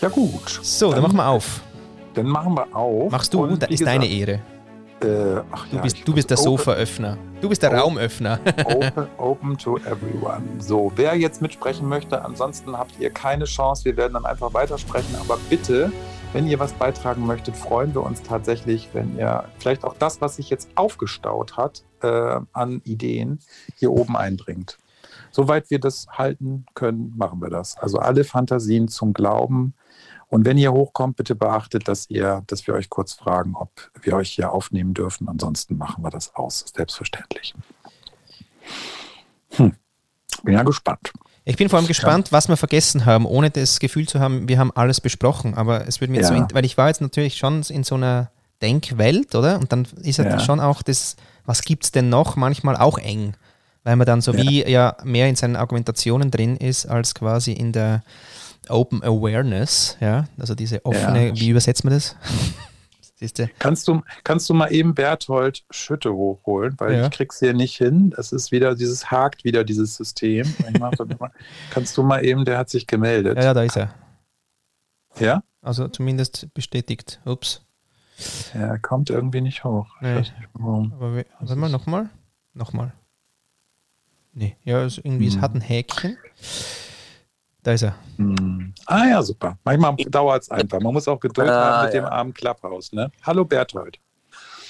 Ja, gut. So, dann, dann machen wir auf. Dann machen wir auf. Machst du, da ist deine Ehre. Äh, ach, du, ja, bist, du bist der Sofaöffner. Du bist der open, Raumöffner. open, open to everyone. So, wer jetzt mitsprechen möchte, ansonsten habt ihr keine Chance. Wir werden dann einfach weitersprechen. Aber bitte, wenn ihr was beitragen möchtet, freuen wir uns tatsächlich, wenn ihr vielleicht auch das, was sich jetzt aufgestaut hat äh, an Ideen, hier oben einbringt. Soweit wir das halten können, machen wir das. Also alle Fantasien zum Glauben und wenn ihr hochkommt, bitte beachtet, dass ihr, dass wir euch kurz fragen, ob wir euch hier aufnehmen dürfen. Ansonsten machen wir das aus, selbstverständlich. Hm. Bin ja gespannt. Ich bin vor allem gespannt, ja. was wir vergessen haben, ohne das Gefühl zu haben, wir haben alles besprochen. Aber es wird mir ja. so, weil ich war jetzt natürlich schon in so einer Denkwelt, oder? Und dann ist ja schon auch das, was gibt es denn noch, manchmal auch eng. Weil man dann so ja. wie ja mehr in seinen Argumentationen drin ist, als quasi in der Open Awareness, ja, also diese offene, ja. wie übersetzt man das? Siehste? Kannst du, kannst du mal eben Berthold Schütte hochholen, weil ja. ich krieg's hier nicht hin. Das ist wieder dieses hakt wieder dieses System. kannst du mal eben, der hat sich gemeldet. Ja, ja, da ist er. Ja? Also zumindest bestätigt. Ups. Er kommt irgendwie nicht hoch. Nee. Nicht, warum. Aber wir, warte mal, nochmal. Nochmal. Nee, ja, also irgendwie, hm. es hat ein Häkchen. Da ist er. Hm. Ah ja, super. Manchmal dauert es einfach. Man muss auch Geduld ah, haben mit ja. dem armen Klapphaus. Ne? Hallo Berthold.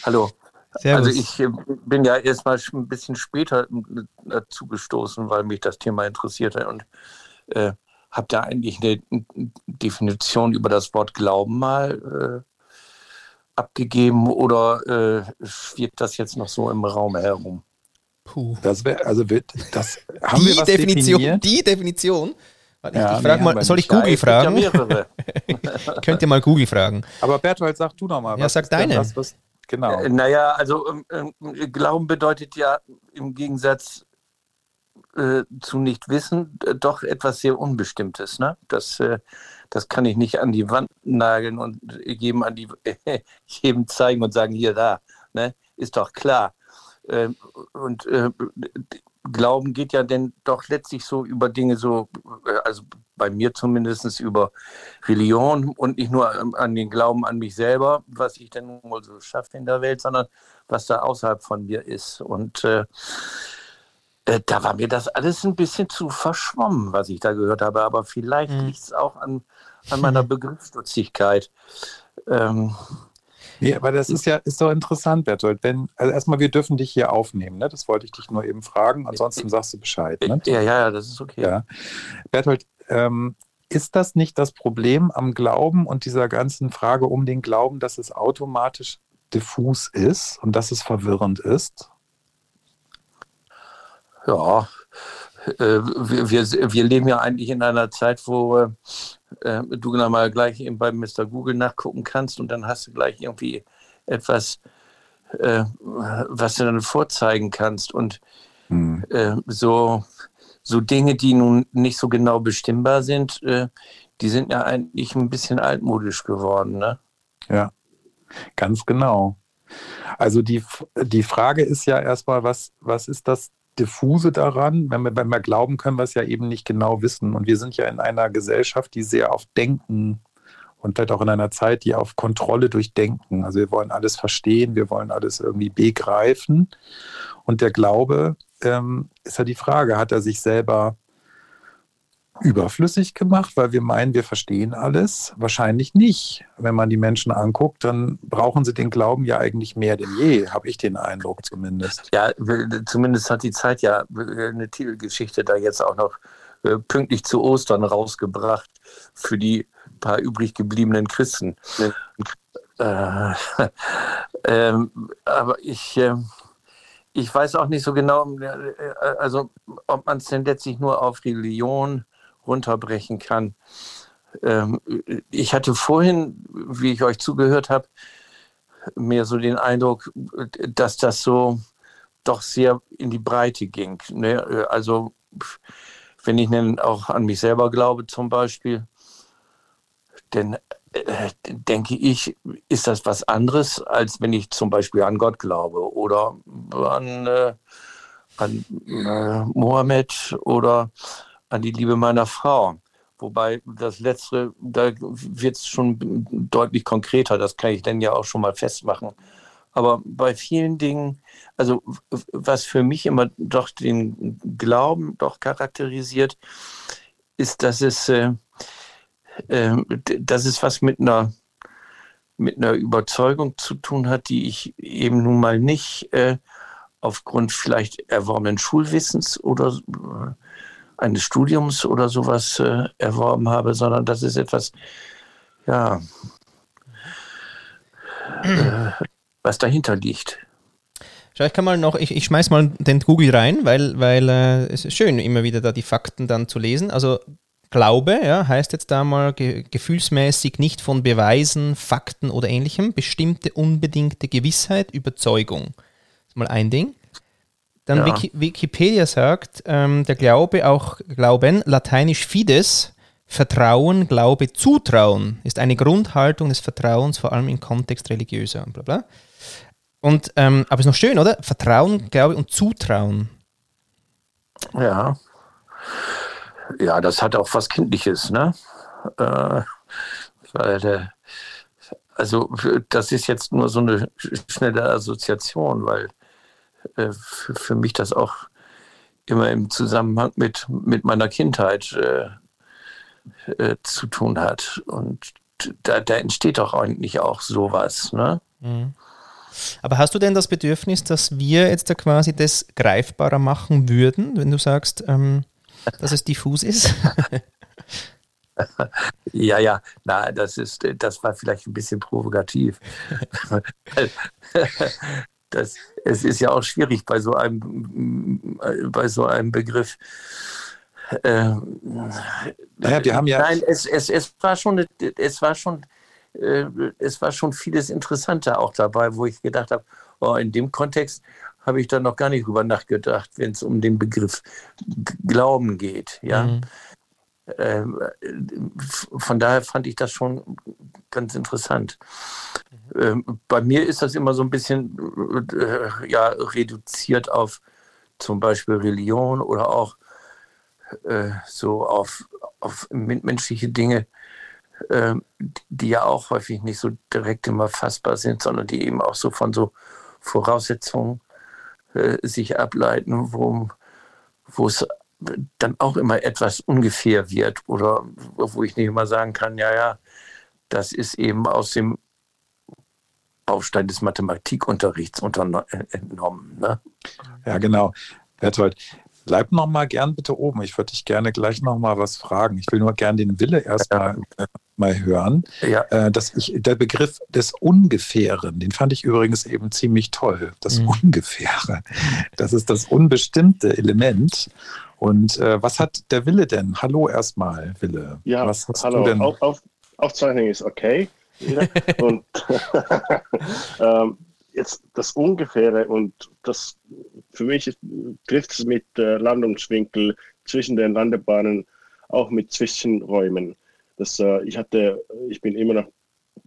Hallo. Servus. Also ich äh, bin ja erstmal ein bisschen später dazu gestoßen, weil mich das Thema interessierte und äh, habe da eigentlich eine Definition über das Wort Glauben mal äh, abgegeben oder äh, schwirrt das jetzt noch so im Raum herum? Puh. Das wäre, also wird, das haben die wir was Definition, definiert? Die Definition Warte, ja, ich frage mal, soll ich Google fragen? Ja Könnt ihr mal Google fragen. Aber Bertolt, sag du nochmal. Ja, sag deine. Das, was, genau. Äh, naja, also ähm, äh, Glauben bedeutet ja im Gegensatz äh, zu nicht wissen äh, doch etwas sehr Unbestimmtes. Ne? Das, äh, das kann ich nicht an die Wand nageln und jedem, an die, jedem zeigen und sagen, hier, da. Ne? Ist doch klar. Ähm, und äh, Glauben geht ja denn doch letztlich so über Dinge so, äh, also bei mir zumindest über Religion und nicht nur an den Glauben an mich selber, was ich denn wohl so schaffe in der Welt, sondern was da außerhalb von mir ist. Und äh, äh, da war mir das alles ein bisschen zu verschwommen, was ich da gehört habe. Aber vielleicht mhm. liegt es auch an, an meiner Begriffsstutzigkeit. Ähm, Nee, aber das ist ja ist doch interessant, Bertolt. Wenn, also erstmal, wir dürfen dich hier aufnehmen, ne? Das wollte ich dich nur eben fragen, ansonsten sagst du Bescheid. Ne? Ja, ja, ja, das ist okay. Ja. Bertolt, ähm, ist das nicht das Problem am Glauben und dieser ganzen Frage um den Glauben, dass es automatisch diffus ist und dass es verwirrend ist? Ja, wir, wir, wir, leben ja eigentlich in einer Zeit, wo äh, du genau mal gleich eben bei Mr. Google nachgucken kannst und dann hast du gleich irgendwie etwas, äh, was du dann vorzeigen kannst. Und hm. äh, so, so Dinge, die nun nicht so genau bestimmbar sind, äh, die sind ja eigentlich ein bisschen altmodisch geworden. Ne? Ja, ganz genau. Also die, die Frage ist ja erstmal, was, was ist das Diffuse daran. Wenn wir, wenn wir glauben, können wir es ja eben nicht genau wissen. Und wir sind ja in einer Gesellschaft, die sehr auf Denken und vielleicht auch in einer Zeit, die auf Kontrolle durch Denken. Also wir wollen alles verstehen, wir wollen alles irgendwie begreifen. Und der Glaube ähm, ist ja die Frage, hat er sich selber überflüssig gemacht, weil wir meinen, wir verstehen alles? Wahrscheinlich nicht. Wenn man die Menschen anguckt, dann brauchen sie den Glauben ja eigentlich mehr denn je, habe ich den Eindruck zumindest. Ja, zumindest hat die Zeit ja eine Titelgeschichte da jetzt auch noch äh, pünktlich zu Ostern rausgebracht für die paar übrig gebliebenen Christen. Äh, äh, aber ich, ähm, ich weiß auch nicht so genau, äh, also ob man es denn letztlich nur auf Religion runterbrechen kann. Ähm, ich hatte vorhin, wie ich euch zugehört habe, mehr so den Eindruck, dass das so doch sehr in die Breite ging. Ne? Also wenn ich dann auch an mich selber glaube zum Beispiel, dann äh, denke ich, ist das was anderes, als wenn ich zum Beispiel an Gott glaube oder an, äh, an äh, Mohammed oder an die Liebe meiner Frau. Wobei das letzte, da wird es schon deutlich konkreter, das kann ich dann ja auch schon mal festmachen. Aber bei vielen Dingen, also was für mich immer doch den Glauben doch charakterisiert, ist, dass es, äh, äh, dass es was mit einer, mit einer Überzeugung zu tun hat, die ich eben nun mal nicht äh, aufgrund vielleicht erworbenen Schulwissens oder äh, eines Studiums oder sowas äh, erworben habe, sondern das ist etwas, ja, äh, was dahinter liegt. Schau, ich kann mal noch, ich, ich schmeiß mal den Google rein, weil, weil äh, es ist schön, immer wieder da die Fakten dann zu lesen. Also Glaube, ja, heißt jetzt da mal ge gefühlsmäßig nicht von Beweisen, Fakten oder ähnlichem, bestimmte unbedingte Gewissheit, Überzeugung. Das ist mal ein Ding. Dann ja. Wiki Wikipedia sagt, ähm, der Glaube, auch Glauben, lateinisch fides, Vertrauen, Glaube, Zutrauen, ist eine Grundhaltung des Vertrauens, vor allem im Kontext religiöser und bla bla. Und, ähm, aber ist noch schön, oder? Vertrauen, Glaube und Zutrauen. Ja. Ja, das hat auch was Kindliches, ne? Äh, weil, also, das ist jetzt nur so eine schnelle Assoziation, weil äh, für, für, mich das auch immer im Zusammenhang mit, mit meiner Kindheit äh, äh, zu tun hat. Und da, da entsteht doch eigentlich auch sowas, ne? Mhm. Aber hast du denn das Bedürfnis, dass wir jetzt da quasi das greifbarer machen würden, wenn du sagst, ähm, dass es diffus ist? ja, ja, na, das ist, das war vielleicht ein bisschen provokativ. das, es ist ja auch schwierig bei so einem, bei so einem Begriff. Äh, naja, wir haben ja. Nein, es, es, es war schon, es war schon äh, es war schon vieles Interessanter auch dabei, wo ich gedacht habe, oh, in dem Kontext habe ich da noch gar nicht drüber nachgedacht, wenn es um den Begriff Glauben geht. Ja. Mhm. Ähm, von daher fand ich das schon ganz interessant. Ähm, bei mir ist das immer so ein bisschen äh, ja, reduziert auf zum Beispiel Religion oder auch äh, so auf, auf menschliche Dinge. Ähm, die ja auch häufig nicht so direkt immer fassbar sind, sondern die eben auch so von so Voraussetzungen äh, sich ableiten, wo, wo es dann auch immer etwas ungefähr wird oder wo ich nicht immer sagen kann, ja, ja, das ist eben aus dem Baustein des Mathematikunterrichts entnommen. Ne? Ja, genau. Berthold, bleib noch mal gern bitte oben. Ich würde dich gerne gleich noch mal was fragen. Ich will nur gern den Wille erstmal ja. Äh, mal hören. Ja. Äh, dass ich, der Begriff des Ungefähren, den fand ich übrigens eben ziemlich toll. Das mhm. Ungefähre. Das ist das unbestimmte Element. Und äh, was hat der Wille denn? Hallo erstmal, Wille. Ja, was hast hallo. Du denn? Auf, auf, Aufzeichnung ist okay. und ähm, jetzt das Ungefähre und das für mich trifft es mit äh, Landungswinkel zwischen den Landebahnen auch mit Zwischenräumen. Das, äh, ich, hatte, ich bin immer noch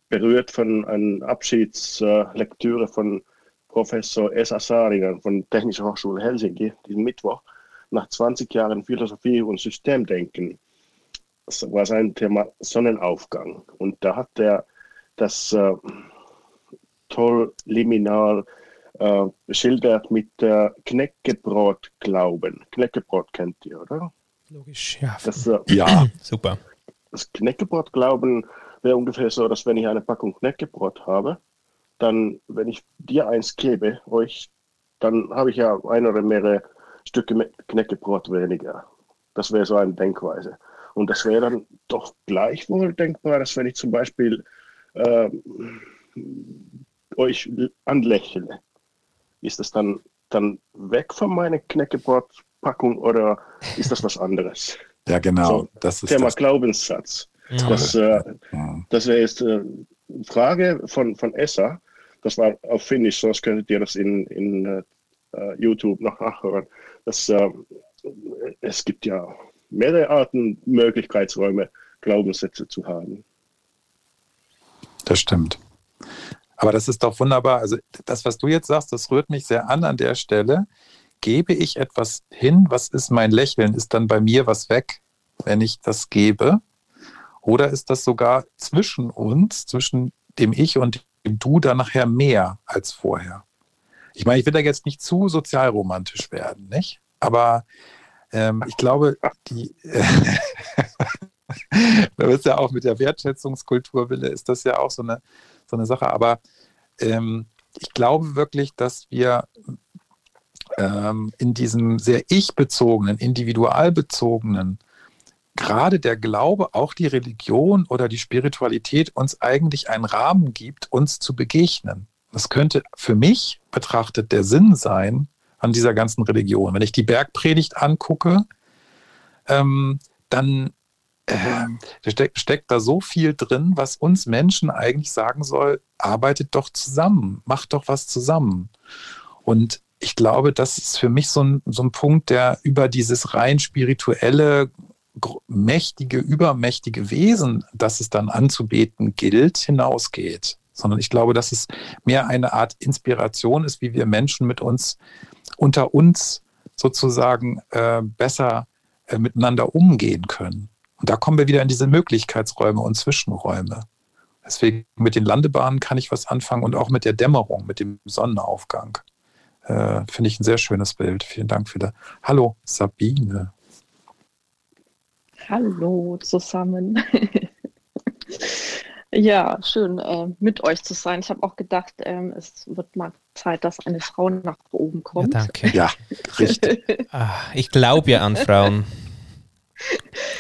berührt von einer Abschiedslektüre von Professor S. Asarinen von Technischer Hochschule Helsinki, diesen Mittwoch, nach 20 Jahren Philosophie und Systemdenken. Das war sein Thema Sonnenaufgang. Und da hat er das äh, toll liminal äh, beschildert mit der Knäckebrot-Glauben. Knäckebrot kennt ihr, oder? Logisch, ja. Das, äh, ja, super das Knäckebrot glauben wäre ungefähr so, dass wenn ich eine Packung Knäckebrot habe, dann, wenn ich dir eins gebe, euch, dann habe ich ja ein oder mehrere Stücke Knäckebrot weniger. Das wäre so eine Denkweise. Und das wäre dann doch gleichwohl denkbar, dass wenn ich zum Beispiel äh, euch anlächle, ist das dann, dann weg von meiner Knäckebrotpackung oder ist das was anderes? Ja, genau. So, das ist Thema das. Glaubenssatz. Ja. Das, äh, das wäre jetzt äh, Frage von, von Essa. Das war auf Finnisch, sonst könntet ihr das in, in uh, YouTube noch nachhören. Das, uh, es gibt ja mehrere Arten, Möglichkeitsräume, Glaubenssätze zu haben. Das stimmt. Aber das ist doch wunderbar. Also das, was du jetzt sagst, das rührt mich sehr an an der Stelle gebe ich etwas hin, was ist mein Lächeln? Ist dann bei mir was weg? wenn ich das gebe? Oder ist das sogar zwischen uns, zwischen dem Ich und dem Du dann nachher mehr als vorher? Ich meine, ich will da jetzt nicht zu sozialromantisch werden, nicht? Aber ähm, ich glaube, die, da ist ja auch mit der Wertschätzungskulturwille ist das ja auch so eine, so eine Sache. Aber ähm, ich glaube wirklich, dass wir ähm, in diesem sehr ich-bezogenen, individualbezogenen, gerade der Glaube, auch die Religion oder die Spiritualität uns eigentlich einen Rahmen gibt, uns zu begegnen. Das könnte für mich betrachtet der Sinn sein an dieser ganzen Religion. Wenn ich die Bergpredigt angucke, ähm, dann äh, steckt, steckt da so viel drin, was uns Menschen eigentlich sagen soll, arbeitet doch zusammen, macht doch was zusammen. Und ich glaube, das ist für mich so ein, so ein Punkt, der über dieses rein spirituelle, mächtige, übermächtige Wesen, das es dann anzubeten gilt, hinausgeht. Sondern ich glaube, dass es mehr eine Art Inspiration ist, wie wir Menschen mit uns unter uns sozusagen äh, besser äh, miteinander umgehen können. Und da kommen wir wieder in diese Möglichkeitsräume und Zwischenräume. Deswegen mit den Landebahnen kann ich was anfangen und auch mit der Dämmerung, mit dem Sonnenaufgang. Äh, Finde ich ein sehr schönes Bild. Vielen Dank für das. Hallo, Sabine. Hallo zusammen. ja, schön äh, mit euch zu sein. Ich habe auch gedacht, ähm, es wird mal Zeit, dass eine Frau nach oben kommt. Ja, danke. Ja, richtig. ah, ich glaube ja an Frauen.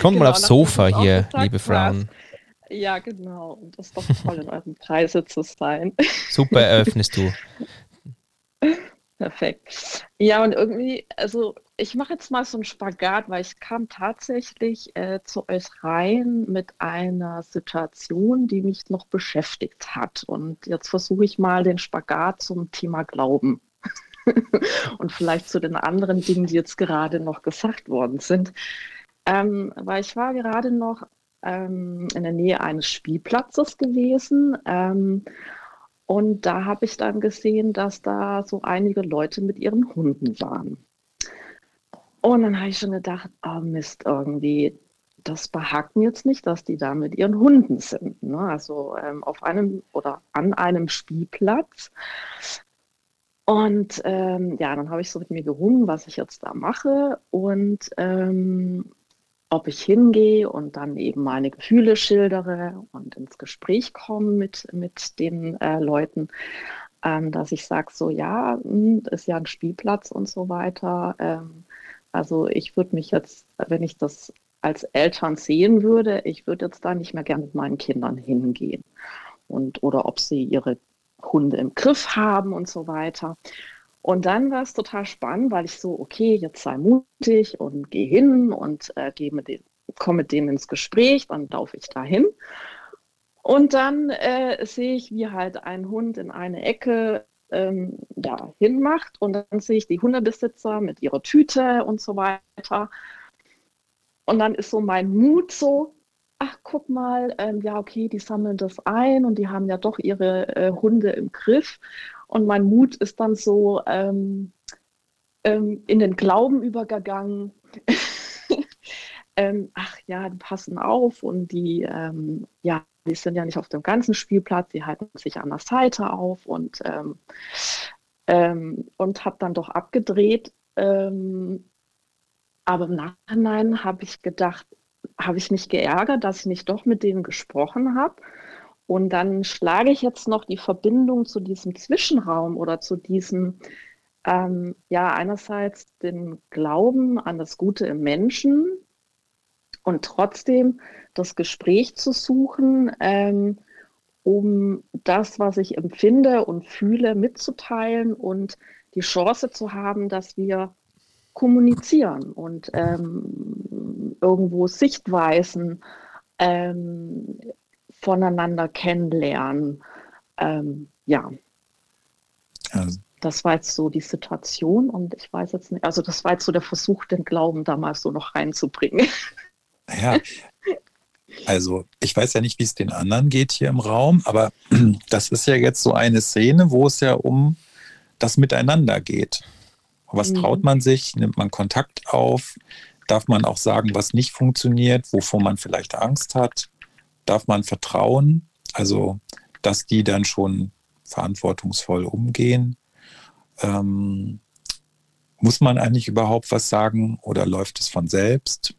Kommt genau, mal aufs Sofa hier, liebe Frauen. Ja, genau. Und das ist doch toll, in eurem Kreise zu sein. Super eröffnest du. Perfekt. Ja, und irgendwie, also ich mache jetzt mal so einen Spagat, weil ich kam tatsächlich äh, zu euch rein mit einer Situation, die mich noch beschäftigt hat. Und jetzt versuche ich mal den Spagat zum Thema Glauben. und vielleicht zu den anderen Dingen, die jetzt gerade noch gesagt worden sind. Ähm, weil ich war gerade noch ähm, in der Nähe eines Spielplatzes gewesen. Ähm, und da habe ich dann gesehen, dass da so einige Leute mit ihren Hunden waren. Und dann habe ich schon gedacht, oh Mist, irgendwie, das behagt mir jetzt nicht, dass die da mit ihren Hunden sind. Ne? Also ähm, auf einem oder an einem Spielplatz. Und ähm, ja, dann habe ich so mit mir gerungen, was ich jetzt da mache. Und ähm, ob ich hingehe und dann eben meine Gefühle schildere und ins Gespräch komme mit, mit den äh, Leuten, ähm, dass ich sage, so ja, mh, hm, ist ja ein Spielplatz und so weiter. Ähm, also ich würde mich jetzt, wenn ich das als Eltern sehen würde, ich würde jetzt da nicht mehr gern mit meinen Kindern hingehen. Und, oder ob sie ihre Hunde im Griff haben und so weiter. Und dann war es total spannend, weil ich so, okay, jetzt sei mutig und geh hin und äh, geh mit den, komm mit denen ins Gespräch, dann laufe ich da hin. Und dann äh, sehe ich, wie halt ein Hund in eine Ecke ähm, da hinmacht und dann sehe ich die Hundebesitzer mit ihrer Tüte und so weiter. Und dann ist so mein Mut so, ach guck mal, ähm, ja okay, die sammeln das ein und die haben ja doch ihre äh, Hunde im Griff. Und mein Mut ist dann so ähm, ähm, in den Glauben übergegangen. ähm, ach ja, die passen auf und die, ähm, ja, die sind ja nicht auf dem ganzen Spielplatz, die halten sich an der Seite auf und, ähm, ähm, und habe dann doch abgedreht. aber im Nachhinein habe ich gedacht, habe ich mich geärgert, dass ich nicht doch mit denen gesprochen habe und dann schlage ich jetzt noch die Verbindung zu diesem Zwischenraum oder zu diesem, ähm, ja, einerseits den Glauben an das Gute im Menschen und trotzdem das Gespräch zu suchen, ähm, um das, was ich empfinde und fühle, mitzuteilen und die Chance zu haben, dass wir kommunizieren und ähm, irgendwo Sichtweisen ähm, voneinander kennenlernen. Ähm, ja. Also. Das war jetzt so die Situation und ich weiß jetzt nicht, also das war jetzt so der Versuch, den Glauben damals so noch reinzubringen. Ja, also ich weiß ja nicht, wie es den anderen geht hier im Raum, aber das ist ja jetzt so eine Szene, wo es ja um das Miteinander geht. Was mhm. traut man sich? Nimmt man Kontakt auf? Darf man auch sagen, was nicht funktioniert, wovor man vielleicht Angst hat? Darf man vertrauen? Also, dass die dann schon verantwortungsvoll umgehen. Ähm, muss man eigentlich überhaupt was sagen oder läuft es von selbst?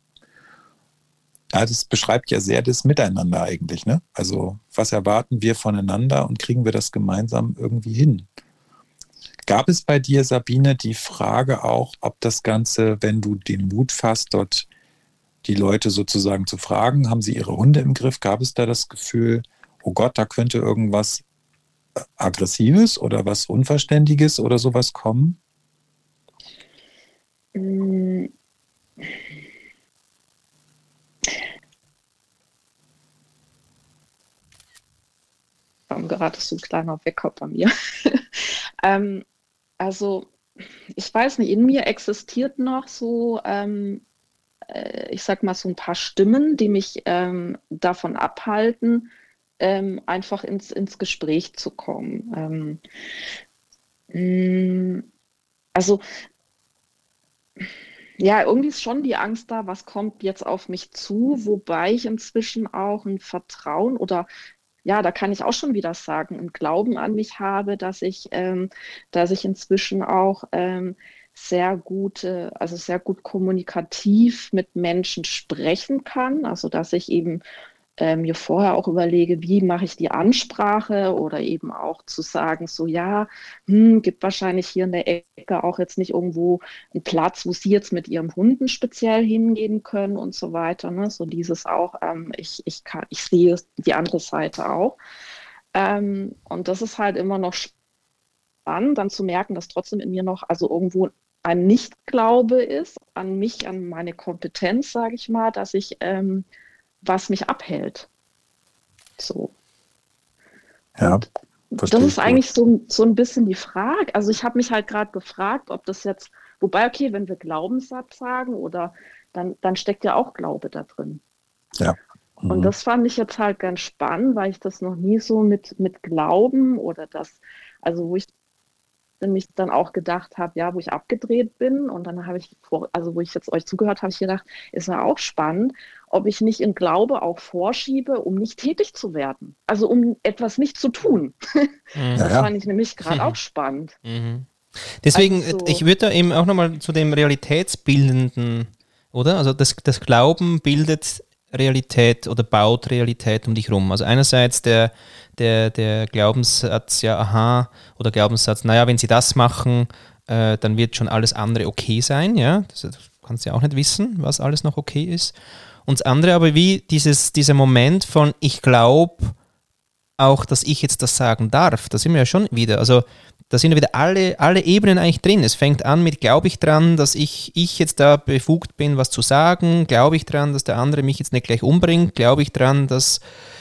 Ja, das beschreibt ja sehr das Miteinander eigentlich. Ne? Also was erwarten wir voneinander und kriegen wir das gemeinsam irgendwie hin? Gab es bei dir, Sabine, die Frage auch, ob das Ganze, wenn du den Mut fasst, dort die Leute sozusagen zu fragen, haben sie ihre Hunde im Griff? Gab es da das Gefühl, oh Gott, da könnte irgendwas äh, Aggressives oder was Unverständiges oder sowas kommen? Mm. Warum gerade so ein kleiner Wecker bei mir? ähm, also, ich weiß nicht, in mir existiert noch so, ähm, äh, ich sag mal, so ein paar Stimmen, die mich ähm, davon abhalten, ähm, einfach ins, ins Gespräch zu kommen. Ähm, mm, also, ja, irgendwie ist schon die Angst da, was kommt jetzt auf mich zu, wobei ich inzwischen auch ein Vertrauen oder ja, da kann ich auch schon wieder sagen, einen Glauben an mich habe, dass ich, ähm, dass ich inzwischen auch ähm, sehr gute, also sehr gut kommunikativ mit Menschen sprechen kann. Also dass ich eben äh, mir vorher auch überlege, wie mache ich die Ansprache oder eben auch zu sagen, so ja, hm, gibt wahrscheinlich hier in der Ecke auch jetzt nicht irgendwo einen Platz, wo Sie jetzt mit Ihrem Hunden speziell hingehen können und so weiter. Ne? So dieses auch, ähm, ich, ich, kann, ich sehe die andere Seite auch. Ähm, und das ist halt immer noch spannend, dann zu merken, dass trotzdem in mir noch also irgendwo ein Nichtglaube ist an mich, an meine Kompetenz, sage ich mal, dass ich ähm, was mich abhält. So. Ja. Das ist eigentlich so, so ein bisschen die Frage. Also ich habe mich halt gerade gefragt, ob das jetzt, wobei, okay, wenn wir Glaubenssatz sagen oder dann, dann steckt ja auch Glaube da drin. Ja. Mhm. Und das fand ich jetzt halt ganz spannend, weil ich das noch nie so mit, mit Glauben oder das, also wo ich mich dann auch gedacht habe, ja, wo ich abgedreht bin und dann habe ich, also wo ich jetzt euch zugehört habe, ich gedacht, ist ja auch spannend, ob ich nicht in Glaube auch vorschiebe, um nicht tätig zu werden, also um etwas nicht zu tun. Mhm. Das fand ich nämlich gerade auch spannend. Mhm. Deswegen, also, ich würde da eben auch nochmal zu dem Realitätsbildenden, oder? Also das, das Glauben bildet Realität oder baut Realität um dich rum. Also einerseits der, der, der Glaubenssatz, ja, aha, oder Glaubenssatz, naja, wenn sie das machen, äh, dann wird schon alles andere okay sein, ja. Das, das kannst du ja auch nicht wissen, was alles noch okay ist. Und das andere aber wie dieses, dieser Moment von, ich glaube auch, dass ich jetzt das sagen darf. Da sind wir ja schon wieder. Also da sind ja wieder alle, alle Ebenen eigentlich drin. Es fängt an mit, glaube ich dran, dass ich, ich jetzt da befugt bin, was zu sagen? Glaube ich dran, dass der andere mich jetzt nicht gleich umbringt? Glaube ich dran, dass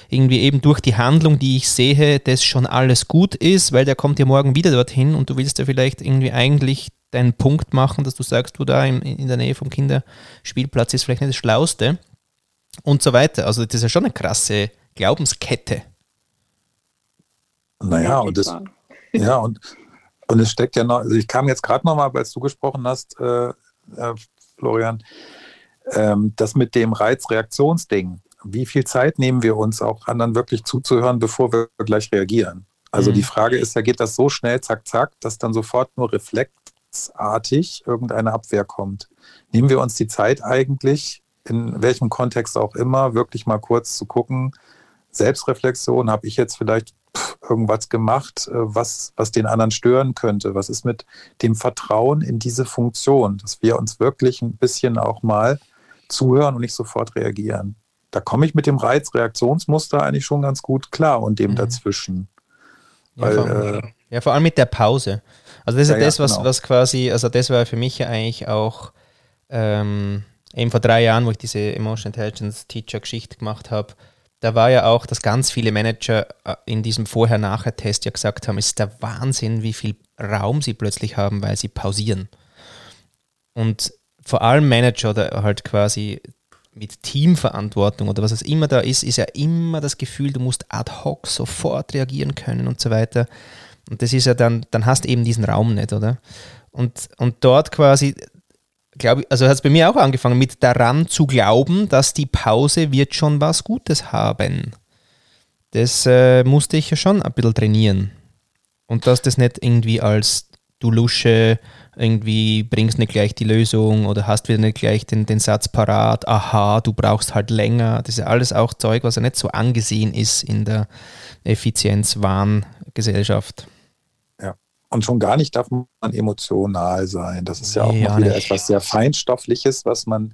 irgendwie eben durch die Handlung, die ich sehe, das schon alles gut ist, weil der kommt ja morgen wieder dorthin und du willst ja vielleicht irgendwie eigentlich deinen Punkt machen, dass du sagst, du da in, in der Nähe vom Kinderspielplatz ist vielleicht nicht das Schlauste und so weiter. Also das ist ja schon eine krasse Glaubenskette. Naja, und das, ja, und, und es steckt ja noch, also ich kam jetzt gerade nochmal, als du gesprochen hast, äh, äh, Florian, ähm, das mit dem Reizreaktionsding. Wie viel Zeit nehmen wir uns auch anderen wirklich zuzuhören, bevor wir gleich reagieren? Also mhm. die Frage ist ja, geht das so schnell, zack, zack, dass dann sofort nur reflexartig irgendeine Abwehr kommt? Nehmen wir uns die Zeit eigentlich, in welchem Kontext auch immer, wirklich mal kurz zu gucken, Selbstreflexion, habe ich jetzt vielleicht irgendwas gemacht, äh, was, was den anderen stören könnte? Was ist mit dem Vertrauen in diese Funktion, dass wir uns wirklich ein bisschen auch mal zuhören und nicht sofort reagieren? Da komme ich mit dem Reizreaktionsmuster eigentlich schon ganz gut klar und dem mhm. dazwischen. Ja, Weil, vor, äh, ja, vor allem mit der Pause. Also das ist ja, das, was, genau. was quasi, also das war für mich ja eigentlich auch ähm, eben vor drei Jahren, wo ich diese Emotion Intelligence Teacher Geschichte gemacht habe, da war ja auch, dass ganz viele Manager äh, in diesem Vorher-Nachher-Test ja gesagt haben, es ist der Wahnsinn, wie viel Raum sie plötzlich haben, weil sie pausieren. Und vor allem Manager oder halt quasi mit Teamverantwortung oder was es immer da ist, ist ja immer das Gefühl, du musst ad hoc sofort reagieren können und so weiter. Und das ist ja dann, dann hast du eben diesen Raum nicht, oder? Und, und dort quasi glaube also hat es bei mir auch angefangen mit daran zu glauben, dass die Pause wird schon was Gutes haben. Das äh, musste ich ja schon ein bisschen trainieren. Und dass das nicht irgendwie als du Lusche irgendwie bringst nicht gleich die Lösung oder hast wieder nicht gleich den, den Satz parat, aha, du brauchst halt länger. Das ist ja alles auch Zeug, was ja nicht so angesehen ist in der Effizienzwahn-Gesellschaft. Und schon gar nicht darf man emotional sein. Das ist ja auch ja, noch wieder nicht. etwas sehr Feinstoffliches, was man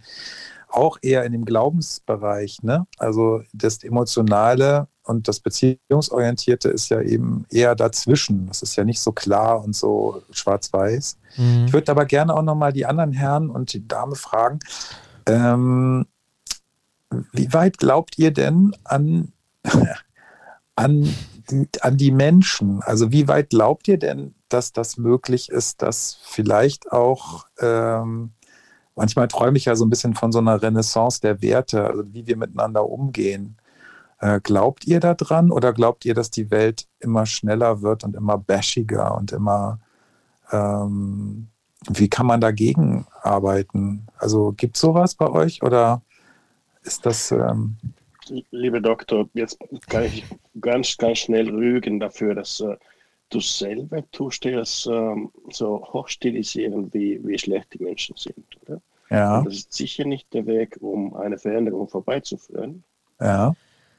auch eher in dem Glaubensbereich, ne? Also das Emotionale und das Beziehungsorientierte ist ja eben eher dazwischen. Das ist ja nicht so klar und so schwarz-weiß. Mhm. Ich würde aber gerne auch nochmal die anderen Herren und die Dame fragen, ähm, wie weit glaubt ihr denn an, an, an die Menschen? Also wie weit glaubt ihr denn, dass das möglich ist, dass vielleicht auch ähm, manchmal träume ich ja so ein bisschen von so einer Renaissance der Werte, also wie wir miteinander umgehen. Äh, glaubt ihr daran oder glaubt ihr, dass die Welt immer schneller wird und immer bashiger und immer, ähm, wie kann man dagegen arbeiten? Also gibt es sowas bei euch oder ist das... Ähm Liebe Doktor, jetzt kann ich ganz, ganz schnell rügen dafür, dass äh, du selber tust dir das ähm, so hochstilisieren, wie, wie schlecht die Menschen sind, oder? Ja. Und das ist sicher nicht der Weg, um eine Veränderung vorbeizuführen. Ja.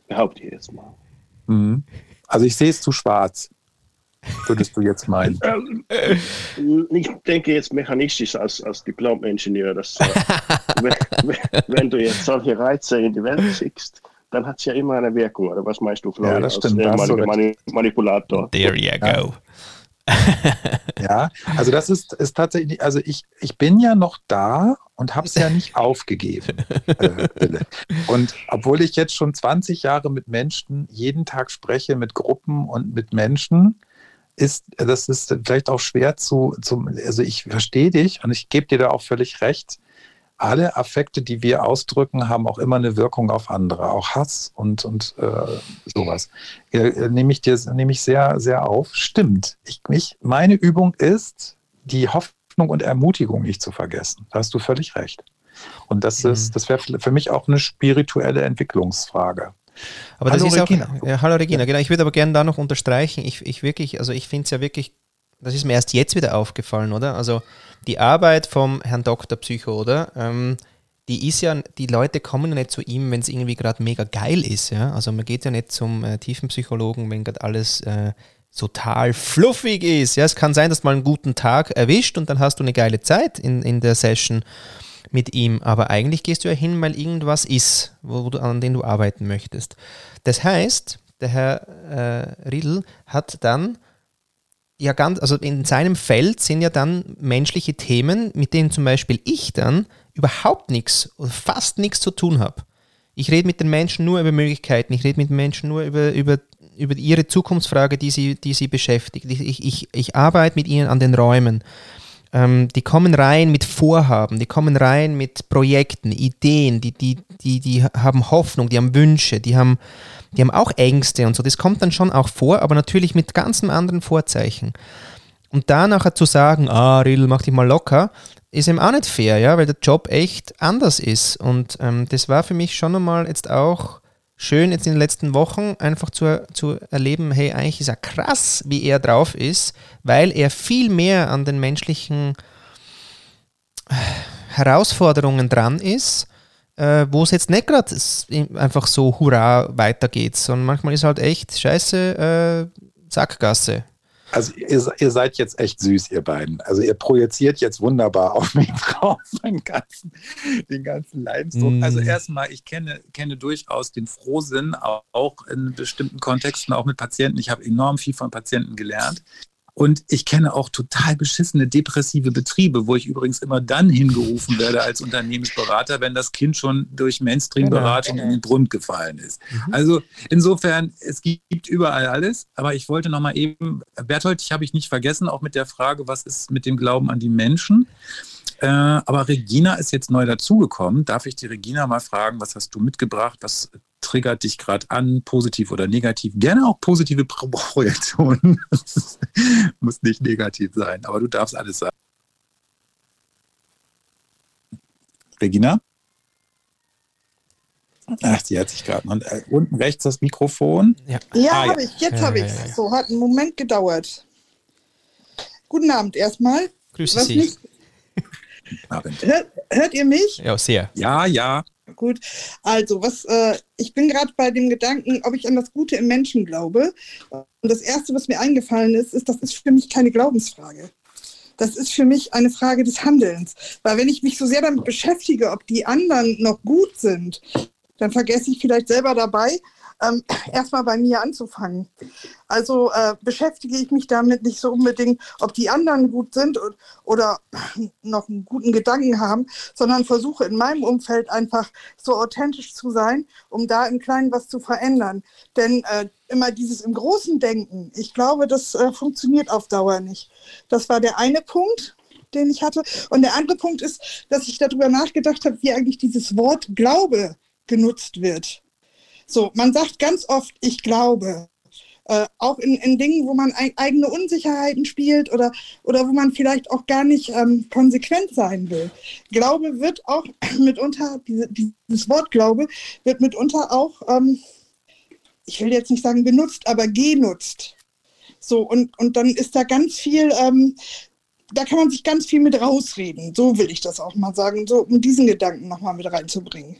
Behaupte ich jetzt mal. Mhm. Also ich sehe es zu schwarz, würdest du jetzt meinen? Ähm, ich denke jetzt mechanistisch als, als Diplom-Ingenieur, dass äh, wenn, wenn, du jetzt solche Reize in die Welt schickst, dann hat es ja immer eine Wirkung, oder was meinst du, Florian? Ja, das stimmt. Als Mani Manipulator. There you go. ja, also das ist, ist tatsächlich, also ich, ich bin ja noch da und habe es ja nicht aufgegeben. Äh, und obwohl ich jetzt schon 20 Jahre mit Menschen jeden Tag spreche, mit Gruppen und mit Menschen, ist, das ist vielleicht auch schwer zu, zu also ich verstehe dich und ich gebe dir da auch völlig recht alle Affekte, die wir ausdrücken, haben auch immer eine Wirkung auf andere, auch Hass und, und äh, sowas. Äh, nehme ich dir nehme ich sehr, sehr auf. Stimmt. Ich, mich, meine Übung ist, die Hoffnung und Ermutigung nicht zu vergessen. Da hast du völlig recht. Und das mhm. ist, das wäre für mich auch eine spirituelle Entwicklungsfrage. Aber hallo das ist Regina. auch, ja, hallo Regina, ja. genau. Ich würde aber gerne da noch unterstreichen. Ich, ich wirklich, also ich finde es ja wirklich, das ist mir erst jetzt wieder aufgefallen, oder? Also die Arbeit vom Herrn Dr. Psycho, oder? Ähm, die ist ja, die Leute kommen ja nicht zu ihm, wenn es irgendwie gerade mega geil ist, ja. Also man geht ja nicht zum äh, Tiefenpsychologen, wenn gerade alles äh, total fluffig ist. Ja, es kann sein, dass mal einen guten Tag erwischt und dann hast du eine geile Zeit in, in der Session mit ihm. Aber eigentlich gehst du ja hin, weil irgendwas ist, wo, wo du, an dem du arbeiten möchtest. Das heißt, der Herr äh, Riedl hat dann ja ganz, also in seinem Feld sind ja dann menschliche Themen, mit denen zum Beispiel ich dann überhaupt nichts oder fast nichts zu tun habe. Ich rede mit den Menschen nur über Möglichkeiten, ich rede mit den Menschen nur über, über, über ihre Zukunftsfrage, die sie, die sie beschäftigt. Ich, ich, ich arbeite mit ihnen an den Räumen. Ähm, die kommen rein mit Vorhaben, die kommen rein mit Projekten, Ideen, die, die, die, die haben Hoffnung, die haben Wünsche, die haben, die haben auch Ängste und so. Das kommt dann schon auch vor, aber natürlich mit ganz anderen Vorzeichen. Und da nachher zu sagen, ah, Riddle, mach dich mal locker, ist eben auch nicht fair, ja, weil der Job echt anders ist. Und ähm, das war für mich schon einmal jetzt auch schön, jetzt in den letzten Wochen einfach zu, zu erleben, hey, eigentlich ist er krass, wie er drauf ist, weil er viel mehr an den menschlichen äh, Herausforderungen dran ist äh, wo es jetzt nicht gerade einfach so hurra weitergeht, sondern manchmal ist halt echt scheiße äh, Sackgasse. Also ihr, ihr, seid jetzt echt süß, ihr beiden. Also ihr projiziert jetzt wunderbar auf mich drauf, den ganzen, den ganzen Leidensdruck. Mm. Also erstmal, ich kenne, kenne durchaus den Frohsinn, auch in bestimmten Kontexten, auch mit Patienten. Ich habe enorm viel von Patienten gelernt. Und ich kenne auch total beschissene depressive Betriebe, wo ich übrigens immer dann hingerufen werde als Unternehmensberater, wenn das Kind schon durch Mainstream-Beratung genau. in den Grund gefallen ist. Mhm. Also insofern, es gibt überall alles. Aber ich wollte noch mal eben, Berthold, ich habe ich nicht vergessen, auch mit der Frage, was ist mit dem Glauben an die Menschen? Äh, aber Regina ist jetzt neu dazugekommen. Darf ich die Regina mal fragen, was hast du mitgebracht? Was triggert dich gerade an, positiv oder negativ? Gerne auch positive Projektionen. Muss nicht negativ sein, aber du darfst alles sagen. Regina? Ach, die hat sich gerade. Und äh, unten rechts das Mikrofon. Ja, ja ah, habe ja. ich. Jetzt ja, habe ich es. So, hat einen Moment gedauert. Guten Abend erstmal. Grüße Sie. Nicht, Abend. Hört, hört, ihr mich? Ja, sehr. Ja, ja. Gut. Also, was, äh, ich bin gerade bei dem Gedanken, ob ich an das Gute im Menschen glaube. Und das Erste, was mir eingefallen ist, ist, das ist für mich keine Glaubensfrage. Das ist für mich eine Frage des Handelns. Weil wenn ich mich so sehr damit beschäftige, ob die anderen noch gut sind, dann vergesse ich vielleicht selber dabei, ähm, erstmal bei mir anzufangen. Also äh, beschäftige ich mich damit nicht so unbedingt, ob die anderen gut sind und, oder noch einen guten Gedanken haben, sondern versuche in meinem Umfeld einfach so authentisch zu sein, um da im Kleinen was zu verändern. Denn äh, immer dieses im Großen Denken, ich glaube, das äh, funktioniert auf Dauer nicht. Das war der eine Punkt den ich hatte. Und der andere Punkt ist, dass ich darüber nachgedacht habe, wie eigentlich dieses Wort Glaube genutzt wird. So, man sagt ganz oft, ich glaube. Äh, auch in, in Dingen, wo man ein, eigene Unsicherheiten spielt oder, oder wo man vielleicht auch gar nicht ähm, konsequent sein will. Glaube wird auch mitunter, diese, dieses Wort Glaube wird mitunter auch, ähm, ich will jetzt nicht sagen benutzt, aber genutzt. So, und, und dann ist da ganz viel, ähm, da kann man sich ganz viel mit rausreden. So will ich das auch mal sagen, so um diesen Gedanken nochmal mit reinzubringen.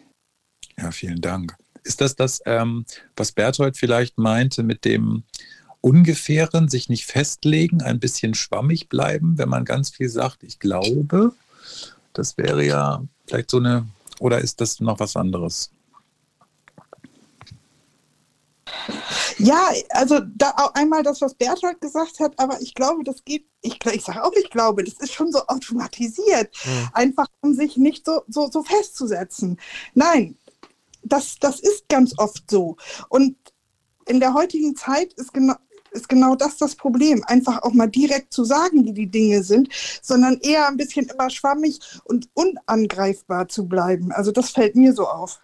Ja, vielen Dank. Ist das das, ähm, was Berthold vielleicht meinte mit dem ungefähren, sich nicht festlegen, ein bisschen schwammig bleiben, wenn man ganz viel sagt, ich glaube? Das wäre ja vielleicht so eine, oder ist das noch was anderes? Ja, also da auch einmal das, was Berthold gesagt hat, aber ich glaube, das geht, ich, ich sage auch, ich glaube, das ist schon so automatisiert, mhm. einfach um sich nicht so, so, so festzusetzen. Nein, das, das ist ganz oft so. Und in der heutigen Zeit ist genau, ist genau das das Problem. Einfach auch mal direkt zu sagen, wie die Dinge sind, sondern eher ein bisschen immer schwammig und unangreifbar zu bleiben. Also das fällt mir so auf.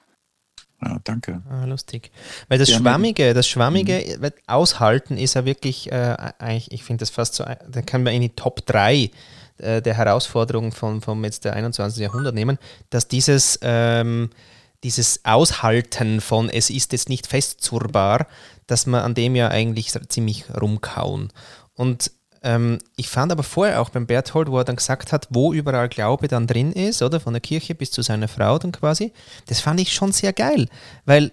Ja, danke. Ah, lustig. Weil das Schwammige, das Schwammige mhm. aushalten ist ja wirklich, äh, eigentlich, ich finde das fast so, da kann man in die Top 3 äh, der Herausforderungen von, vom jetzt der 21. Jahrhundert nehmen, dass dieses ähm, dieses Aushalten von es ist jetzt nicht festzurbar, dass man an dem ja eigentlich ziemlich rumkauen. Und ähm, ich fand aber vorher auch beim Berthold, wo er dann gesagt hat, wo überall Glaube dann drin ist, oder von der Kirche bis zu seiner Frau dann quasi, das fand ich schon sehr geil, weil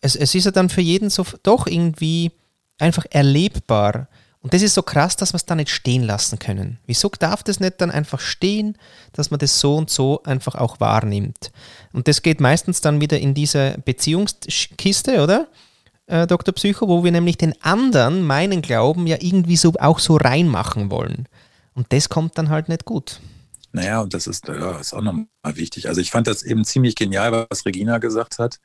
es, es ist ja dann für jeden so doch irgendwie einfach erlebbar. Und das ist so krass, dass wir es da nicht stehen lassen können. Wieso darf das nicht dann einfach stehen, dass man das so und so einfach auch wahrnimmt? Und das geht meistens dann wieder in diese Beziehungskiste, oder? Äh, Dr. Psycho, wo wir nämlich den anderen, meinen Glauben, ja irgendwie so auch so reinmachen wollen. Und das kommt dann halt nicht gut. Naja, und das ist, ja, ist auch nochmal wichtig. Also ich fand das eben ziemlich genial, was Regina gesagt hat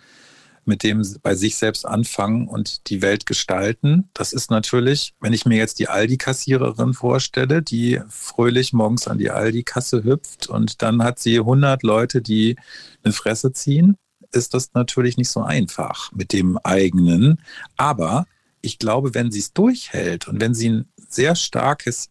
mit dem bei sich selbst anfangen und die Welt gestalten. Das ist natürlich, wenn ich mir jetzt die Aldi-Kassiererin vorstelle, die fröhlich morgens an die Aldi-Kasse hüpft und dann hat sie 100 Leute, die eine Fresse ziehen, ist das natürlich nicht so einfach mit dem eigenen. Aber ich glaube, wenn sie es durchhält und wenn sie ein sehr starkes